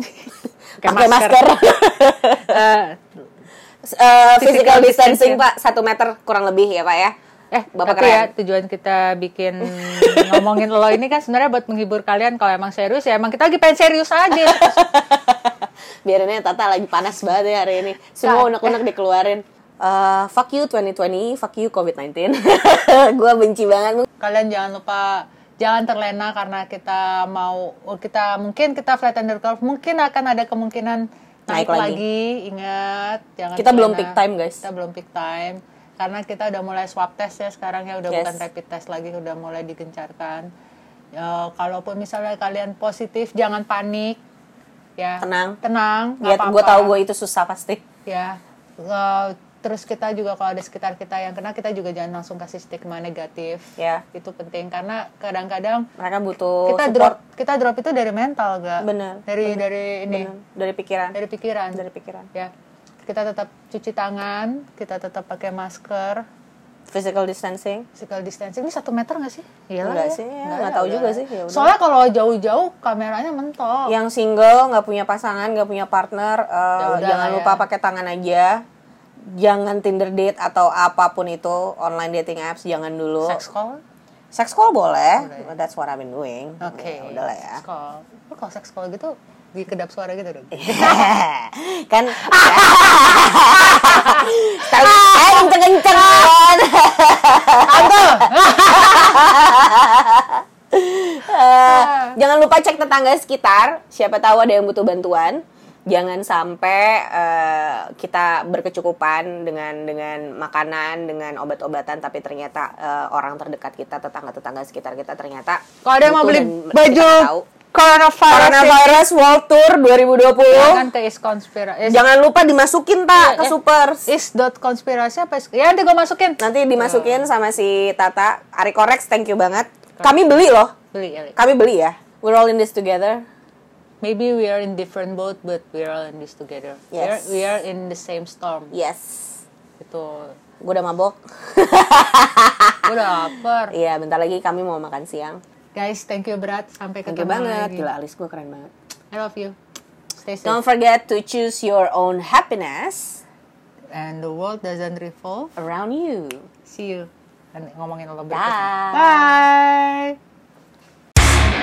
Pakai masker. masker. eh, Eh, physical Physical distancing distancing. Pak satu meter kurang lebih ya Pak ya. Eh, Bapak tapi keren. ya tujuan kita bikin ngomongin lo ini kan sebenarnya buat menghibur kalian kalau emang serius ya emang kita lagi pengen serius aja. Biarin aja Tata lagi panas banget ya hari ini. Semua unek-unek dikeluarin. Eh, fuck you 2020, fuck you COVID-19. Gua benci banget. kalian jangan lupa jangan terlena karena kita mau kita mungkin kita flatten the curve mungkin akan ada kemungkinan Naik naik, lagi. lagi. ingat jangan Kita belum terlena. peak time, guys. kita belum peak time karena kita udah mulai swab test ya sekarang ya udah Yes. bukan rapid test lagi udah mulai digencarkan ya, kalaupun misalnya kalian positif jangan panik ya Tenang. tenang Ya, gue tahu gue itu susah pasti. ya eh, terus kita juga kalau ada sekitar kita yang kena kita juga jangan langsung kasih stigma negatif Ya. itu penting karena kadang-kadang Mereka butuh kita support. drop kita drop itu dari mental gak Bener, dari dari ini Bener. dari pikiran. dari pikiran Dari pikiran. ya kita tetap cuci tangan kita tetap pakai masker Physical distancing. physical distancing ini satu meter nggak sih Iyalah Enggak ya. sih, ya, Nggak nggak ya, tahu juga ya. sih, ya udah. soalnya kalau jauh-jauh kameranya mentok Yang single, nggak punya pasangan, nggak punya partner, eh, Ya udah jangan lah ya. lupa pakai tangan aja. Jangan Tinder date atau apa pun itu online dating apps jangan dulu. sex call? Sex call boleh, that's what I've been doing. oke Ya, udah lah ya. sex call. Lu kalau sex call gitu di kedap suara gitu dong. Kan Sekali eh kenceng-kenceng jangan lupa cek tetangga sekitar. Siapa tahu ada yang butuh bantuan jangan sampai eh, kita berkecukupan dengan dengan makanan dengan obat-obatan tapi ternyata eh, orang terdekat kita tetangga-tetangga sekitar kita ternyata kalau ada yang mau beli baju tahu. coronavirus Coronavirus World Tour 2020 jangan ke is konspirasi Jangan lupa dimasukin tak ke Eh, super. is dot konspirasi apa is- ya nanti gue masukin Nanti dimasukin sama si Tata. Ari Korex, thank you banget. Kami beli loh. beli ya Kami beli ya. We're all in this together. Maybe we are in different boat but we are all in this together we, are, Yes. we are in the same storm Yes. itu Gue udah mabok. gue udah lapar Iya, bentar lagi kami mau makan siang. guys thank you berat sampai Thank you ketemu banget. lagi Gila, alis gue keren banget. I love you stay safe Don't forget to choose your own happiness and the world doesn't revolve around you. see you Dan ngomongin lo berikutnya bye